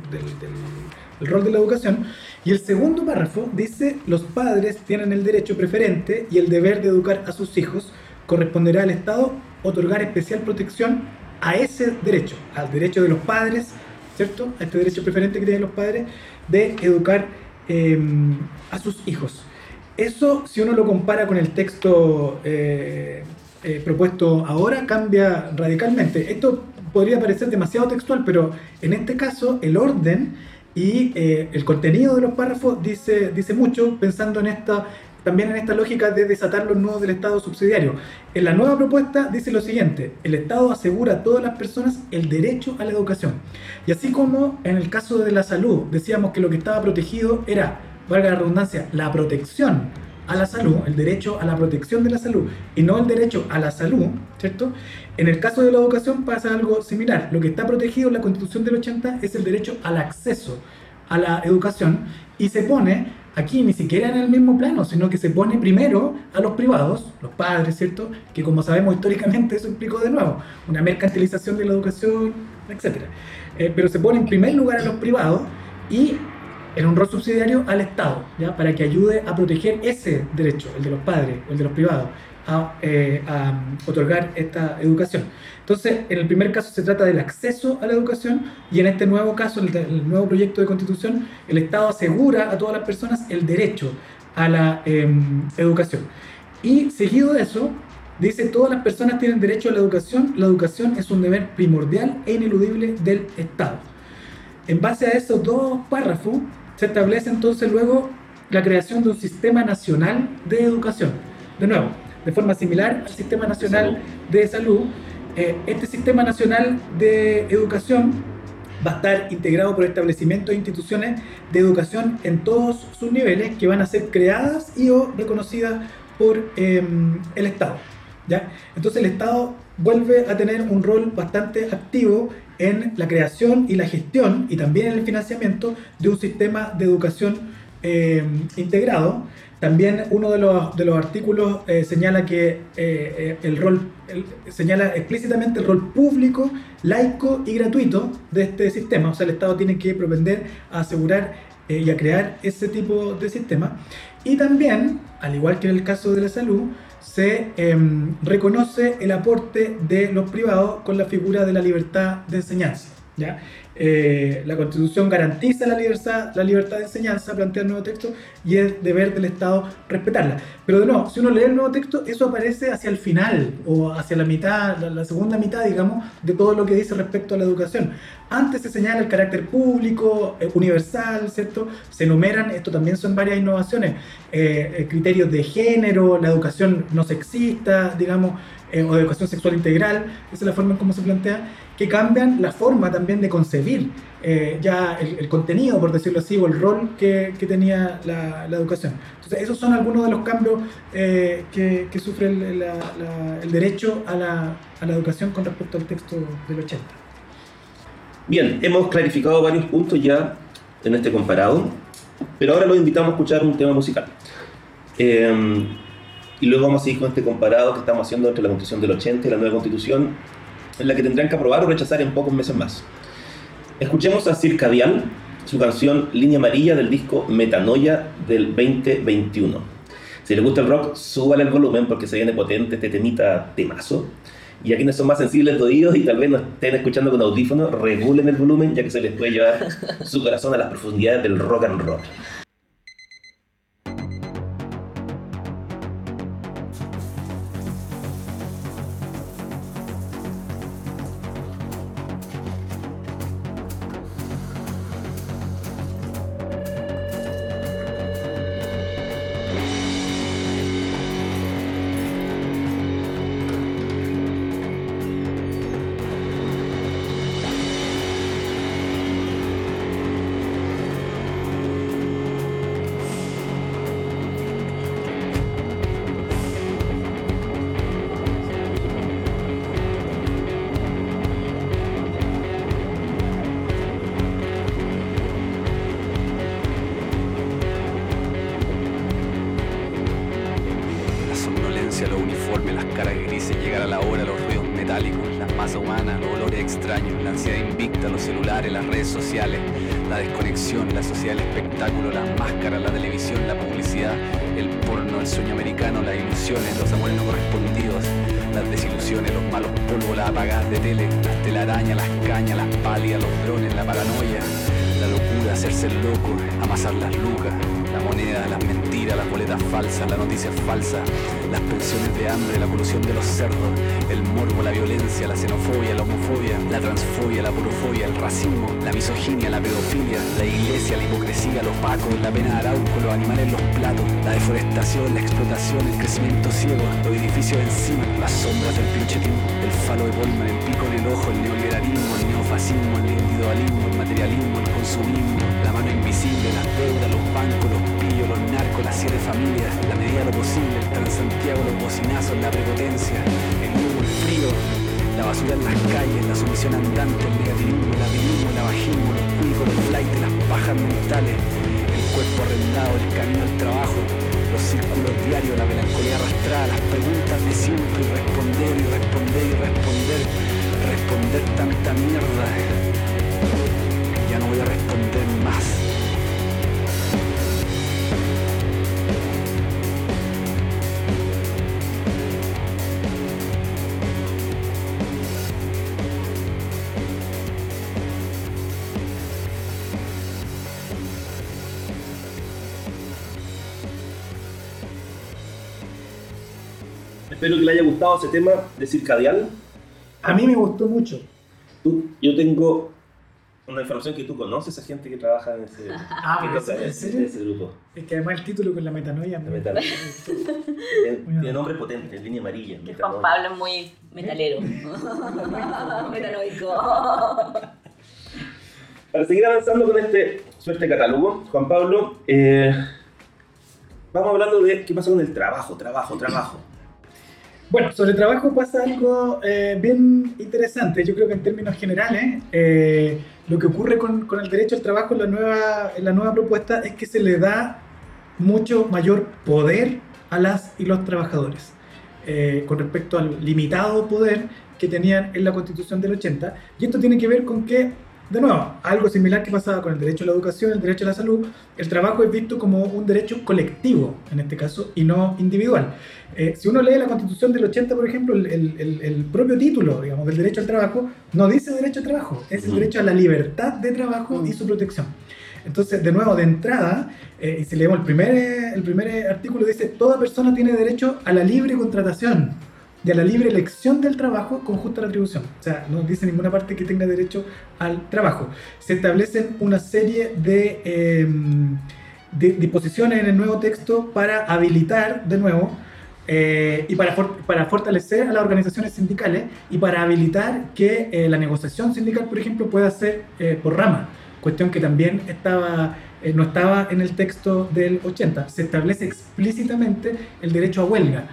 rol de la educación, y el segundo párrafo dice, los padres tienen el derecho preferente y el deber de educar a sus hijos, corresponderá al Estado otorgar especial protección a ese derecho, al derecho de los padres, ¿cierto?, a este derecho preferente que tienen los padres, de educar em, a sus hijos. Eso, si uno lo compara con el texto eh, eh, propuesto ahora, cambia radicalmente. Esto podría parecer demasiado textual, pero en este caso el orden y eh, el contenido de los párrafos dice, dice mucho pensando en esta también en esta lógica de desatar los nudos del Estado subsidiario. En la nueva propuesta dice lo siguiente, el Estado asegura a todas las personas el derecho a la educación. Y así como en el caso de la salud, decíamos que lo que estaba protegido era, valga la redundancia, la protección a la salud, el derecho a la protección de la salud y no el derecho a la salud, ¿cierto? En el caso de la educación pasa algo similar. Lo que está protegido en la Constitución del 80 es el derecho al acceso a la educación y se pone aquí ni siquiera en el mismo plano, sino que se pone primero a los privados, los padres, ¿cierto? Que como sabemos históricamente eso implicó de nuevo una mercantilización de la educación, etc. Eh, pero se pone en primer lugar a los privados y en un rol subsidiario al Estado, ¿ya? Para que ayude a proteger ese derecho, el de los padres o el de los privados, a, eh, a otorgar esta educación. Entonces, en el primer caso se trata del acceso a la educación y en este nuevo caso, el, el nuevo proyecto de constitución, el Estado asegura a todas las personas el derecho a la em, educación. Y seguido de eso, dice, todas las personas tienen derecho a la educación, la educación es un deber primordial e ineludible del Estado. en base a esos dos párrafos, se establece entonces luego la creación de un sistema nacional de educación. De nuevo, de forma similar al sistema nacional de salud, eh, este sistema nacional de educación va a estar integrado por establecimientos e instituciones de educación en todos sus niveles que van a ser creadas y o reconocidas por em, el Estado. ¿ya? Entonces el Estado vuelve a tener un rol bastante activo en la creación y la gestión y también en el financiamiento de un sistema de educación em, integrado. También uno de los, de los artículos eh, señala que eh, eh, el rol señala explícitamente el rol público, laico y gratuito de este sistema. O sea, el Estado tiene que propender a asegurar y a crear ese tipo de sistema. Y también, al igual que en el caso de la salud, se em, reconoce el aporte de los privados con la figura de la libertad de enseñanza. ¿Ya? Eh, la Constitución garantiza la libertad, la libertad de enseñanza, plantea el nuevo texto, y es deber del Estado respetarla. Pero de nuevo, si uno lee el nuevo texto, eso aparece hacia el final, o hacia la mitad, la, segunda mitad, digamos, de todo lo que dice respecto a la educación. Antes se señala el carácter público, eh, universal, ¿cierto? Se enumeran, esto también son varias innovaciones, eh, criterios de género, la educación no sexista, digamos, o de educación sexual integral, esa es la forma en cómo se plantea que cambian la forma también de concebir eh, ya el, contenido, por decirlo así, o el rol que, que tenía la, la, educación. Entonces, esos son algunos de los cambios eh, que, que, sufre el, el derecho a la, a la, educación con respecto al texto del 80. Bien, hemos clarificado varios puntos ya en este comparado, pero ahora los invitamos a escuchar un tema musical. Eh, y luego vamos a seguir con este comparado que estamos haciendo entre la Constitución del 80 y la nueva Constitución en la que tendrán que aprobar o rechazar en pocos meses más. Escuchemos a Circadial, su canción Línea Amarilla del disco Metanoia del 2021. Si les gusta el rock, súbale el volumen porque se viene potente este temita temazo. Y a quienes son más sensibles de oídos y tal vez no estén escuchando con audífonos, regulen el volumen ya que se les puede llevar su corazón a las profundidades del rock and roll. celulares, las redes sociales, la desconexión, la sociedad del espectáculo, las máscaras, la televisión, la publicidad, el porno, el sueño americano, las ilusiones, los amores no correspondidos, las desilusiones, los malos polvos, las apagadas de tele, las telarañas, las cañas, las palias, los drones, la paranoia, la locura, hacerse el loco, amasar las lucas, la moneda, las mentiras, las boletas falsas, las noticias falsas las pensiones de hambre, la polución de los cerdos, el morbo, la violencia, la xenofobia, la homofobia, la transfobia, la purofobia, el racismo, la misoginia, la pedofilia, la iglesia, la hipocresía, los pacos, la pena de arauco, los animales en los platos, la deforestación, la explotación, el crecimiento ciego, los edificios encima, las sombras del pinchetín, el falo de Polman, el pico en el ojo, el neoliberalismo, el neofascismo, el individualismo, el materialismo, el consumismo, la mano invisible, las deudas, los bancos, los pillos, los narcos, las siete familias, la medida de lo posible, el Santiago, los bocinazos, la prepotencia, el humo, el frío, la basura en las calles, la sumisión andante, el negativismo, el abilismo, el abajismo, los cuicos, los flight, las pajas mentales, el cuerpo arrendado, el camino al trabajo, los círculos diarios, la melancolía arrastrada, las preguntas de siempre, y responder y responder y responder, responder tanta mierda. Ya no voy a responder más. Espero que le haya gustado ese tema de Circadial. A mí me gustó mucho. Yo tengo una información que tú conoces a gente que trabaja en ese, Ah, que toca ¿en en serio? ese grupo. Es que además el título con la metanoia. La metanoia. [laughs] Tiene, nombre potente, línea amarilla. Que. Juan Pablo es muy metalero. [laughs] Metanoico. Para seguir avanzando con este suerte catálogo, Juan Pablo, eh, vamos hablando de qué pasa con el trabajo, trabajo, trabajo. Bueno, sobre trabajo pasa algo eh, bien interesante. Yo creo que en términos generales, eh, lo que ocurre con, con el derecho al trabajo en la, nueva, en la nueva propuesta es que se le da mucho mayor poder a las y los trabajadores eh, con respecto al limitado poder que tenían en la Constitución del 80. Y esto tiene que ver con que, de nuevo, algo similar que pasaba con el derecho a la educación, el derecho a la salud, el trabajo es visto como un derecho colectivo, en este caso, y no individual. Eh, si uno lee la Constitución del 80, por ejemplo, el, el- el- el propio título, digamos, del derecho al trabajo, no dice derecho al trabajo, es el derecho a la libertad de trabajo y su protección. Entonces, de nuevo, de entrada, eh, y si leemos el primer, el primer artículo, dice, toda persona tiene derecho a la libre contratación y a la libre elección del trabajo con justa retribución. O sea, no dice ninguna parte que tenga derecho al trabajo. Se establecen una serie de, eh, de disposiciones en el nuevo texto para habilitar, de nuevo, eh, y para, for- para fortalecer a las organizaciones sindicales y para habilitar que eh, la negociación sindical, por ejemplo, pueda ser eh, por rama, cuestión que también estaba, eh, no estaba en el texto del 80. Se establece explícitamente el derecho a huelga.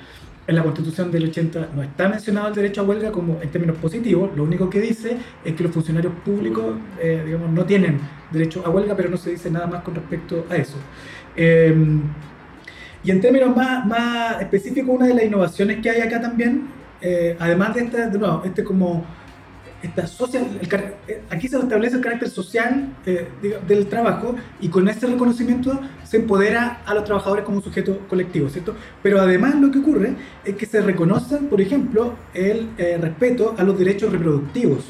En la Constitución del 80 no está mencionado el derecho a huelga como en términos positivos, lo único que dice es que los funcionarios públicos eh, digamos, no tienen derecho a huelga, pero no se dice nada más con respecto a eso. Eh, y en términos más, más específicos, una de las innovaciones que hay acá también, eh, además de esta, de nuevo, este como, esta social, el eh, aquí se establece el carácter social eh, del trabajo y con ese reconocimiento se empodera a los trabajadores como un sujeto colectivo, ¿cierto? Pero además lo que ocurre es que se reconocen, por ejemplo, el eh, respeto a los derechos reproductivos,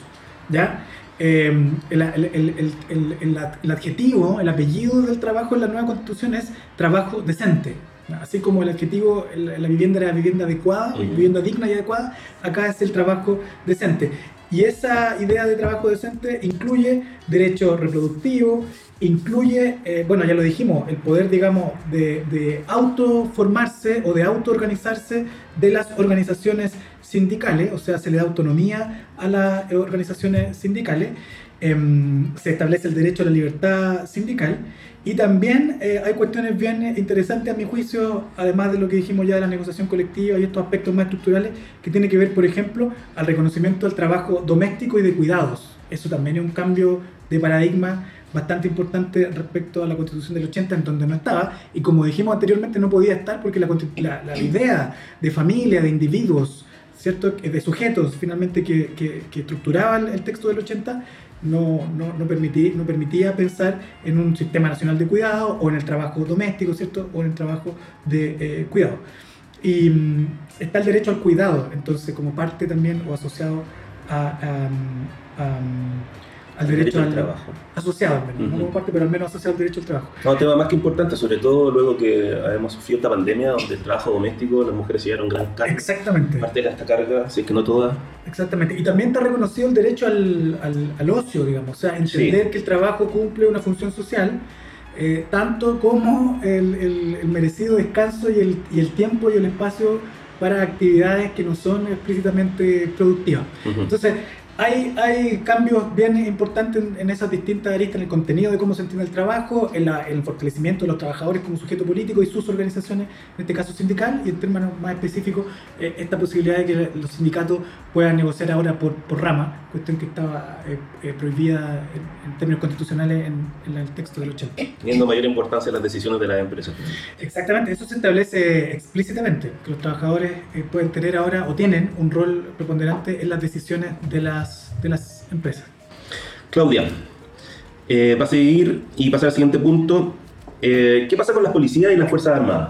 ¿ya? Eh, el, el- el- adjetivo, el apellido del trabajo en la nueva constitución es trabajo decente. Así como el adjetivo, la vivienda era vivienda adecuada, vivienda digna y adecuada, acá es el trabajo decente. Y esa idea de trabajo decente incluye derecho reproductivo, incluye, eh, bueno, ya lo dijimos, el poder, digamos, de, autoformarse o de autoorganizarse de las organizaciones sindicales, o sea, se le da autonomía a las organizaciones sindicales, em, se establece el derecho a la libertad sindical y también eh, hay cuestiones bien interesantes a mi juicio, además de lo que dijimos ya de la negociación colectiva y estos aspectos más estructurales, que tiene que ver, por ejemplo, al reconocimiento del trabajo doméstico y de cuidados. Eso también es un cambio de paradigma bastante importante respecto a la constitución del 80 en donde no estaba y como dijimos anteriormente no podía estar porque la, la- la idea de familia, de individuos, ¿cierto? de sujetos finalmente que, que, que estructuraba el, el texto del 80 no, no, no, permití- no permitía pensar en un sistema nacional de cuidado o en el trabajo doméstico, ¿cierto? O en el trabajo de eh, cuidado. Y mm, está el derecho al cuidado, entonces como parte también o asociado a, a, a, al derecho, al al trabajo. Asociado, al menos, no Ujú. como parte, pero al menos asociado al derecho al trabajo. No, un tema más que importante, sobre todo luego que hemos sufrido esta pandemia donde el trabajo doméstico, las mujeres se llevaron gran carga. Exactamente. Parte de esta carga, si es que no toda. Exactamente. Y también está reconocido el derecho al, al, al ocio, digamos. O sea, entender Sí. que el trabajo cumple una función social, eh, tanto como el, el- el merecido descanso y el, y el tiempo y el espacio para actividades que no son explícitamente productivas. Ujú. Entonces, hay, hay cambios bien importantes en, en esas distintas aristas, en el contenido de cómo se entiende el trabajo, en, la- en el fortalecimiento de los trabajadores como sujeto político y sus organizaciones, en este caso sindical, y en términos más específicos, eh, esta posibilidad de que los sindicatos puedan negociar ahora por, por rama, cuestión que estaba eh, eh, prohibida en, en términos constitucionales en, el texto del 80. Teniendo mayor importancia las decisiones de las empresas. Exactamente, eso se establece explícitamente, que los trabajadores eh, pueden tener ahora o tienen un rol preponderante en las decisiones de las, de las empresas. Claudia, eh, para seguir y pasar al siguiente punto, eh, ¿qué pasa con las policías y las Fuerzas Armadas?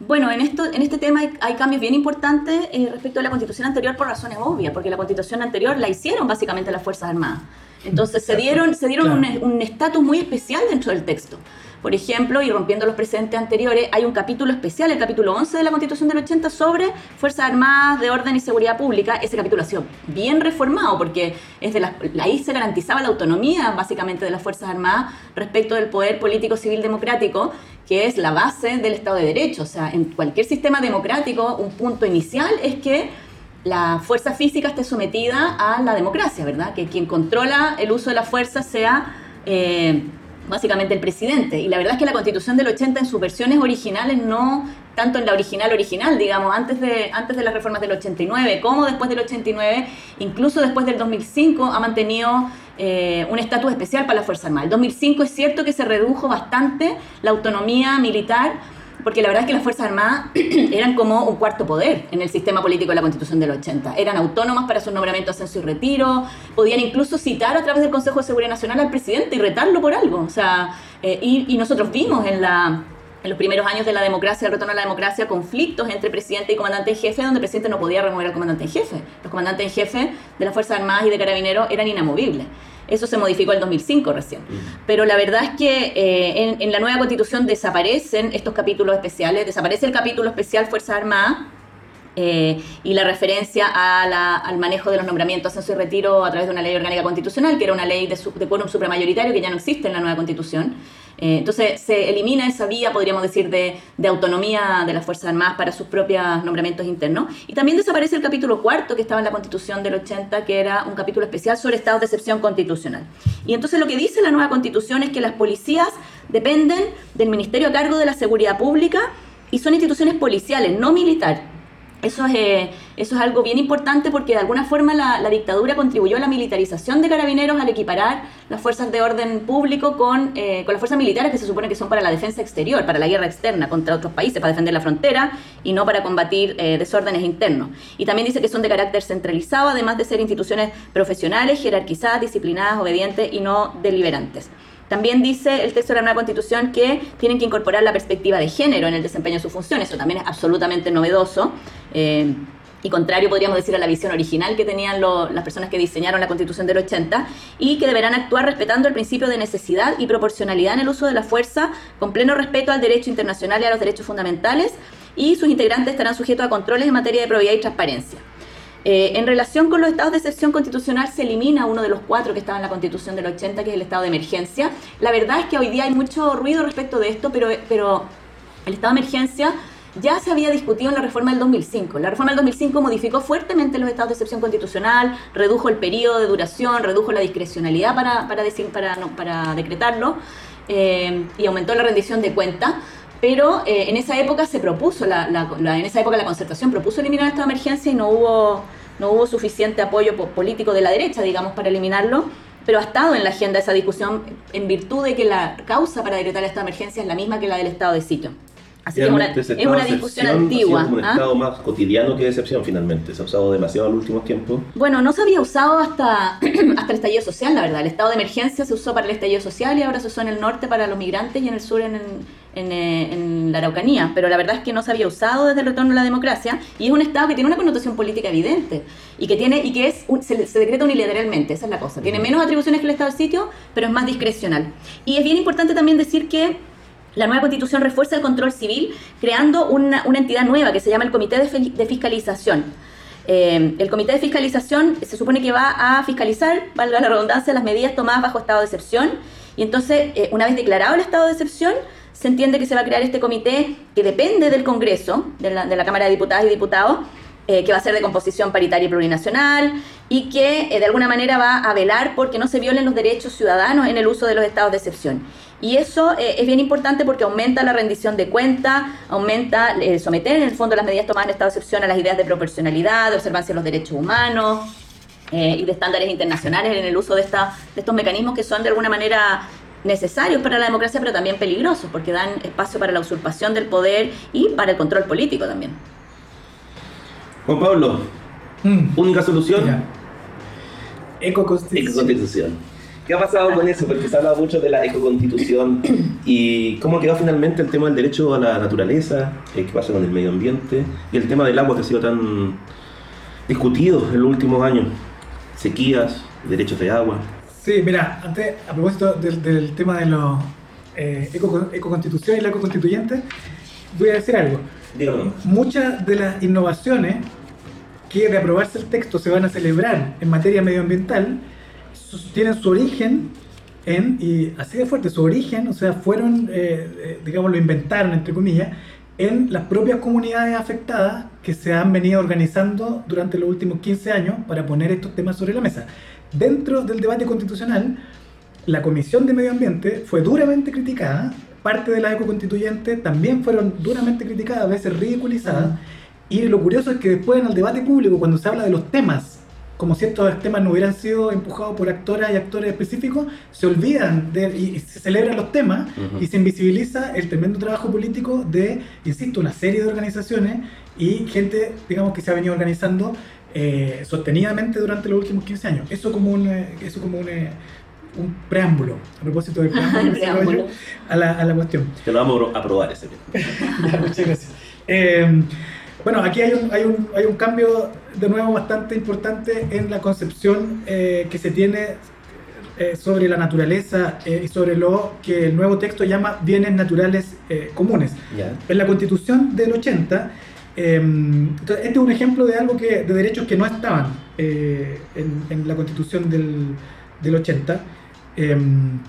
Bueno, en, esto, en este tema hay, hay cambios bien importantes eh, respecto a la constitución anterior por razones obvias, porque la constitución anterior la hicieron básicamente las Fuerzas Armadas. Entonces se dieron, se dieron Claro. un un estatus muy especial dentro del texto. Por ejemplo, y rompiendo los precedentes anteriores, hay un capítulo especial, el capítulo 11 de la Constitución del 80, sobre Fuerzas Armadas de Orden y Seguridad Pública. Ese capítulo ha sido bien reformado porque es de ahí se garantizaba la autonomía básicamente de las Fuerzas Armadas respecto del poder político civil democrático, que es la base del Estado de Derecho. O sea, en cualquier sistema democrático, un punto inicial es que la fuerza física esté sometida a la democracia, ¿verdad? Que quien controla el uso de la fuerza sea eh, básicamente el presidente. Y la verdad es que la constitución del 80 en sus versiones originales, no tanto en la original original, digamos, antes de, antes de las reformas del 89 como después del 89, incluso después del 2005, ha mantenido eh, un estatus especial para la Fuerza Armada. El 2005 es cierto que se redujo bastante la autonomía militar porque la verdad es que las Fuerzas Armadas [clears throat] eran como un cuarto poder en el sistema político de la Constitución del 80. Eran autónomas para su nombramiento, ascenso y retiro, podían incluso citar a través del Consejo de Seguridad Nacional al presidente y retarlo por algo. O sea, eh, y, nosotros vimos en la en los primeros años de la democracia, el retorno a la democracia, conflictos entre presidente y comandante en jefe, donde el presidente no podía remover al comandante en jefe. Los comandantes en jefe de las Fuerzas Armadas y de Carabineros eran inamovibles. Eso se modificó en 2005 recién. Pero la verdad es que eh, en, la nueva constitución desaparecen estos capítulos especiales, desaparece el capítulo especial Fuerzas Armadas eh, y la referencia al manejo de los nombramientos, ascenso y retiro a través de una ley orgánica constitucional, que era una ley de, de quórum supramayoritario que ya no existe en la nueva constitución. Eh, entonces se elimina esa vía, podríamos decir, de, autonomía de las Fuerzas Armadas para sus propios nombramientos internos. Y también desaparece el capítulo cuarto que estaba en la Constitución del 80, que era un capítulo especial sobre estados de excepción constitucional. Y entonces lo que dice la nueva Constitución es que las policías dependen del Ministerio a cargo de la Seguridad Pública y son instituciones policiales, no militares. Eso es, eh, eso es algo bien importante porque de alguna forma la, dictadura contribuyó a la militarización de carabineros al equiparar las fuerzas de orden público con, eh, con las fuerzas militares que se supone que son para la defensa exterior, para la guerra externa contra otros países, para defender la frontera y no para combatir eh, desórdenes internos. Y también dice que son de carácter centralizado, además de ser instituciones profesionales, jerarquizadas, disciplinadas, obedientes y no deliberantes. También dice el texto de la nueva constitución que tienen que incorporar la perspectiva de género en el desempeño de sus funciones. Eso también es absolutamente novedoso. Eh, y contrario, podríamos decir, a la visión original que tenían las personas que diseñaron la Constitución del 80, y que deberán actuar respetando el principio de necesidad y proporcionalidad en el uso de la fuerza, con pleno respeto al derecho internacional y a los derechos fundamentales, y sus integrantes estarán sujetos a controles en materia de probidad y transparencia. Eh, en relación con los estados de excepción constitucional se elimina uno de los cuatro que estaba en la Constitución del 80, que es el estado de emergencia. La verdad es que hoy día hay mucho ruido respecto de esto, pero, pero el estado de emergencia ya se había discutido en la reforma del 2005. La reforma del 2005 modificó fuertemente los estados de excepción constitucional, redujo el periodo de duración, redujo la discrecionalidad para, para, decir, para, para decretarlo eh, y aumentó la rendición de cuentas. Pero eh, en esa época se propuso, la, en esa época la concertación propuso eliminar esta emergencia y no hubo, no hubo suficiente apoyo político de la derecha, digamos, para eliminarlo. Pero ha estado en la agenda esa discusión en virtud de que la causa para decretar esta emergencia es la misma que la del estado de sitio. Así que es una, es una discusión antigua. Es un ¿ah? estado más cotidiano que de excepción finalmente. Se ha usado demasiado en los últimos tiempos. Bueno, no se había usado hasta, [clears throat] hasta el estallido social, la verdad. El estado de emergencia se usó para el estallido social y ahora se usó en el norte para los migrantes y en el sur en, en, eh, en, la Araucanía. Pero la verdad es que no se había usado desde el retorno a la democracia y es un estado que tiene una connotación política evidente y que tiene y que es se, se, decreta unilateralmente, esa es la cosa. Tiene menos atribuciones que el estado de sitio, pero es más discrecional. Y es bien importante también decir que la nueva constitución refuerza el control civil creando una, entidad nueva que se llama el Comité de, Fiscalización. Eh, el Comité de Fiscalización se supone que va a fiscalizar, valga la redundancia, las medidas tomadas bajo estado de excepción. Y entonces, eh, una vez declarado el estado de excepción, se entiende que se va a crear este comité que depende del Congreso, de la, de la Cámara de Diputadas y Diputados, eh, que va a ser de composición paritaria y plurinacional y que de alguna manera va a velar porque no se violen los derechos ciudadanos en el uso de los estados de excepción. Y eso eh, es bien importante porque aumenta la rendición de cuenta, aumenta eh, someter en el fondo las medidas tomadas en estado de excepción a las ideas de proporcionalidad, de observancia de los derechos humanos eh, y de estándares internacionales en el uso de, esta, de estos mecanismos que son de alguna manera necesarios para la democracia, pero también peligrosos porque dan espacio para la usurpación del poder y para el control político también. Juan Pablo, mm. única solución. Ecoconstitución. ¿Qué ha pasado con eso? Porque se ha hablado mucho de la ecoconstitución y cómo quedó finalmente el tema del derecho a la naturaleza, eh, qué pasa con el medio ambiente y el tema del agua que ha sido tan discutido en los últimos años. Sequías, derechos de agua. Sí, mira, antes, a propósito del, tema de los eh, eco, ecoconstitución y la ecoconstituyente, voy a decir algo. Dígame. Muchas de las innovaciones que de aprobarse el texto se van a celebrar en materia medioambiental tienen su origen en, y así de fuerte, su origen, o sea, fueron, eh, eh, digamos, lo inventaron, entre comillas, en las propias comunidades afectadas que se han venido organizando durante los últimos 15 años para poner estos temas sobre la mesa. Dentro del debate constitucional, la Comisión de Medio Ambiente fue duramente criticada, parte de la ecoconstituyente también fueron duramente criticadas, a veces ridiculizadas, y lo curioso es que después en el debate público, cuando se habla de los temas, como si estos temas no hubieran sido empujados por actoras y actores específicos, se olvidan de, y, se celebran los temas y se invisibiliza el tremendo trabajo político de, insisto, una serie de organizaciones y gente, digamos, que se ha venido organizando eh, sostenidamente durante los últimos 15 años. Eso como un, eh, eso como un, eh, un preámbulo, a propósito del preámbulo, [laughs] Preámbulo. a, la, a la cuestión. Te lo vamos a aprobar ese. [laughs] Ya, muchas gracias. Eh, bueno, aquí hay un, hay, un, hay un cambio de nuevo bastante importante en la concepción eh, que se tiene eh, sobre la naturaleza eh, y sobre lo que el nuevo texto llama bienes naturales eh, comunes. En la constitución del 80, eh, entonces, este es un ejemplo de algo que, de derechos que no estaban eh, en, en la constitución del, del 80. Eh, en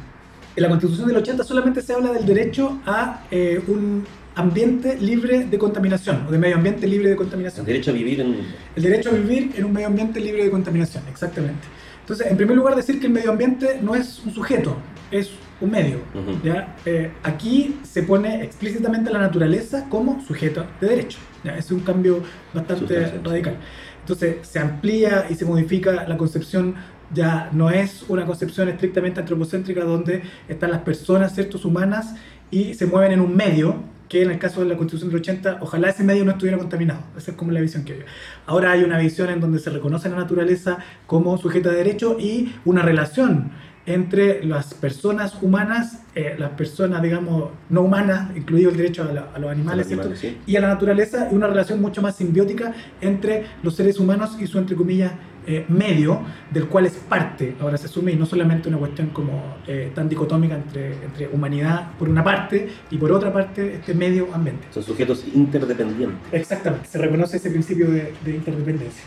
la constitución del 80 solamente se habla del derecho a eh, un ambiente libre de contaminación, o de medio ambiente libre de contaminación. El derecho a vivir en... El derecho a vivir en un medio ambiente libre de contaminación, exactamente. Entonces, en primer lugar, decir que el medio ambiente no es un sujeto, es un medio. Ujú. ¿ya? Eh, aquí se pone explícitamente la naturaleza como sujeto de derecho. ¿Ya? Es un cambio bastante radical. Entonces, se amplía y se modifica la concepción. Ya no es una concepción estrictamente antropocéntrica donde están las personas, ciertos humanas, y se mueven en un medio, que en el caso de la Constitución del 80, ojalá ese medio no estuviera contaminado. Esa es como la visión que hay. Ahora hay una visión en donde se reconoce la naturaleza como sujeta de derecho y una relación entre las personas humanas, eh, las personas, digamos, no humanas, incluido el derecho a, la- a los animales, A los animales, ¿cierto? sí. y a la naturaleza, y una relación mucho más simbiótica entre los seres humanos y su, entre comillas, eh, medio, del cual es parte, ahora se asume, y no solamente una cuestión como eh, tan dicotómica entre, entre humanidad por una parte y por otra parte este medio ambiente. Son sujetos interdependientes. Exactamente, se reconoce ese principio de, de interdependencia.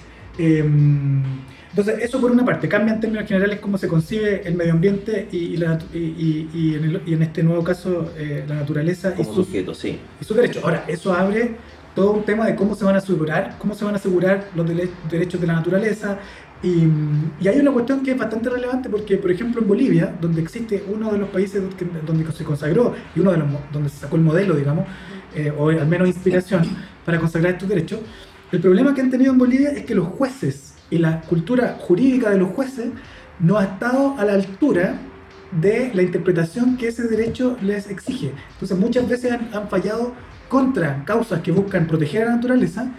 Entonces, eso por una parte, cambia en términos generales cómo se concibe el medio ambiente y, y la y- en, el- y en este nuevo caso eh, la naturaleza y sus, sujetos, sí. y sus derechos. Ahora, eso abre todo un tema de cómo se van a asegurar, cómo se van a asegurar los dele- derechos de la naturaleza. Y, y hay una cuestión que es bastante relevante porque, por ejemplo, en Bolivia, donde existe uno de los países donde se consagró y uno de los donde se sacó el modelo, digamos, eh, o al menos inspiración para consagrar estos derechos, el problema que han tenido en Bolivia es que los jueces y la cultura jurídica de los jueces no ha estado a la altura de la interpretación que ese derecho les exige. Entonces muchas veces han, fallado contra causas que buscan proteger a la naturaleza,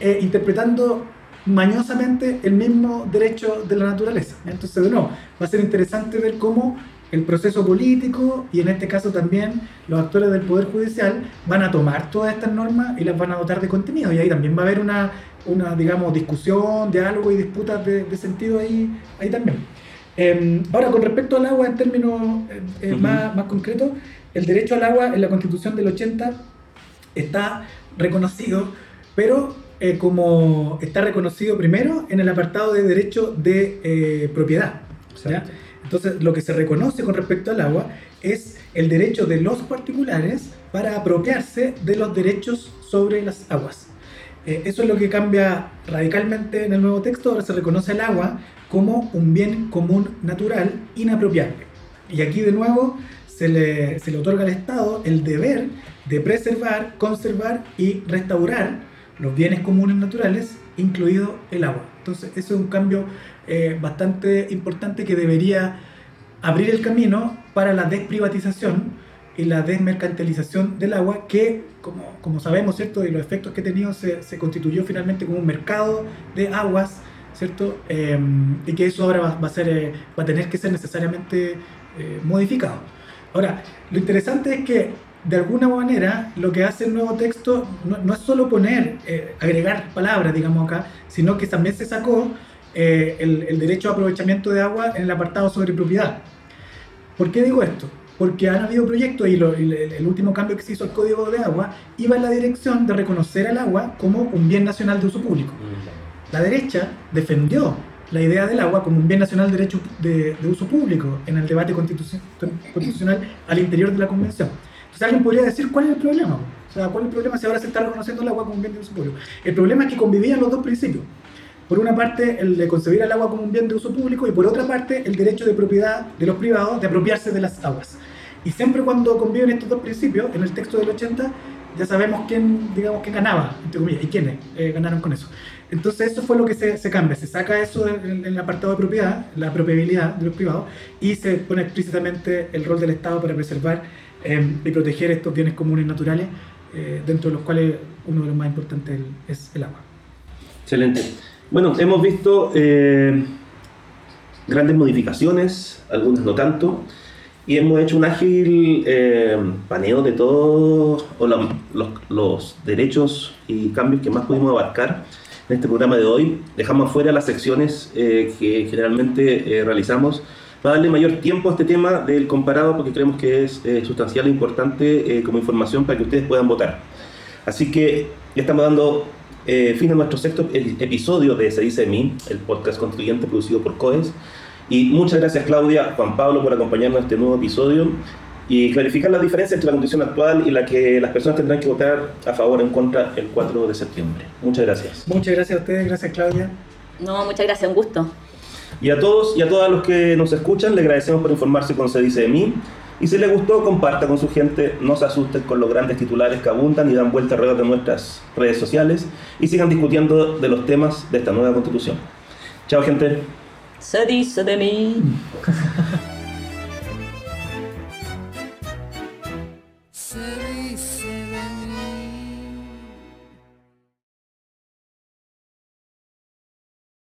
eh, interpretando mañosamente el mismo derecho de la naturaleza. Entonces, de va a ser interesante ver cómo el proceso político y en este caso también los actores del Poder Judicial van a tomar todas estas normas y las van a dotar de contenido. Y ahí también va a haber una, una digamos, discusión, diálogo y disputas de, de sentido ahí, ahí también. Eh, ahora, con respecto al agua en términos eh, eh, más, más concretos, el derecho al agua en la Constitución del 80 está reconocido, pero eh, como está reconocido primero en el apartado de derecho de eh, propiedad. ¿ya? Entonces, lo que se reconoce con respecto al agua es el derecho de los particulares para apropiarse de los derechos sobre las aguas. Eh, eso es lo que cambia radicalmente en el nuevo texto. Ahora se reconoce el agua como un bien común natural inapropiable. Y aquí de nuevo se le, se le otorga al Estado el deber de preservar, conservar y restaurar los bienes comunes naturales, incluido el agua. Entonces, eso es un cambio eh, bastante importante que debería abrir el camino para la desprivatización y la desmercantilización del agua, que, como, como sabemos, ¿cierto? Y los efectos que ha tenido, se, se constituyó finalmente como un mercado de aguas, ¿cierto? Eh, y que eso ahora va, va a, ser, eh, va a tener que ser necesariamente eh, modificado. Ahora, lo interesante es que de alguna manera lo que hace el nuevo texto no, no es solo poner, eh, agregar palabras, digamos acá, sino que también se sacó eh, el, el derecho a aprovechamiento de agua en el apartado sobre propiedad. ¿Por qué digo esto? porque han habido proyectos y, lo, y el, último cambio que se hizo al Código de Agua iba en la dirección de reconocer al agua como un bien nacional de uso público. La derecha defendió la idea del agua como un bien nacional de derecho de, de uso público en el debate constituci- constitucional al interior de la convención. Entonces alguien podría decir, ¿cuál es el problema? O sea, ¿cuál es el problema si ahora se está reconociendo el agua como un bien de uso público? El problema es que convivían los dos principios. Por una parte, el de concebir el agua como un bien de uso público y por otra parte, el derecho de propiedad de los privados de apropiarse de las aguas. Y siempre cuando conviven estos dos principios, en el texto del 80, ya sabemos quién, digamos, quién ganaba, entre comillas, y quiénes eh, ganaron con eso. Entonces eso fue lo que se, se cambia, se saca eso en, el apartado de propiedad, la propiabilidad de los privados, y se pone explícitamente el rol del Estado para preservar eh, y proteger estos bienes comunes naturales, eh, dentro de los cuales uno de los más importantes es el agua. Excelente. Bueno, hemos visto eh, grandes modificaciones, algunas no tanto, y hemos hecho un ágil eh, paneo de todos los, los derechos y cambios que más pudimos abarcar en este programa de hoy. Dejamos afuera las secciones eh, que generalmente eh, realizamos para darle mayor tiempo a este tema del comparado porque creemos que es eh, sustancial e importante eh, como información para que ustedes puedan votar. Así que ya estamos dando eh, fin a nuestro sexto episodio de Se dice de mí, el podcast constituyente producido por COES. Y muchas gracias Claudia, Juan Pablo por acompañarnos en este nuevo episodio y clarificar las diferencias entre la constitución actual y la que las personas tendrán que votar a favor o en contra el 4 de septiembre. Muchas gracias. Muchas gracias a ustedes, gracias Claudia. No, muchas gracias, un gusto. Y a todos y a todas los que nos escuchan, le agradecemos por informarse con Se dice de mí. Y si les gustó, comparta con su gente, no se asusten con los grandes titulares que abundan y dan vuelta alrededor de nuestras redes sociales y sigan discutiendo de los temas de esta nueva constitución. Chao gente. [laughs]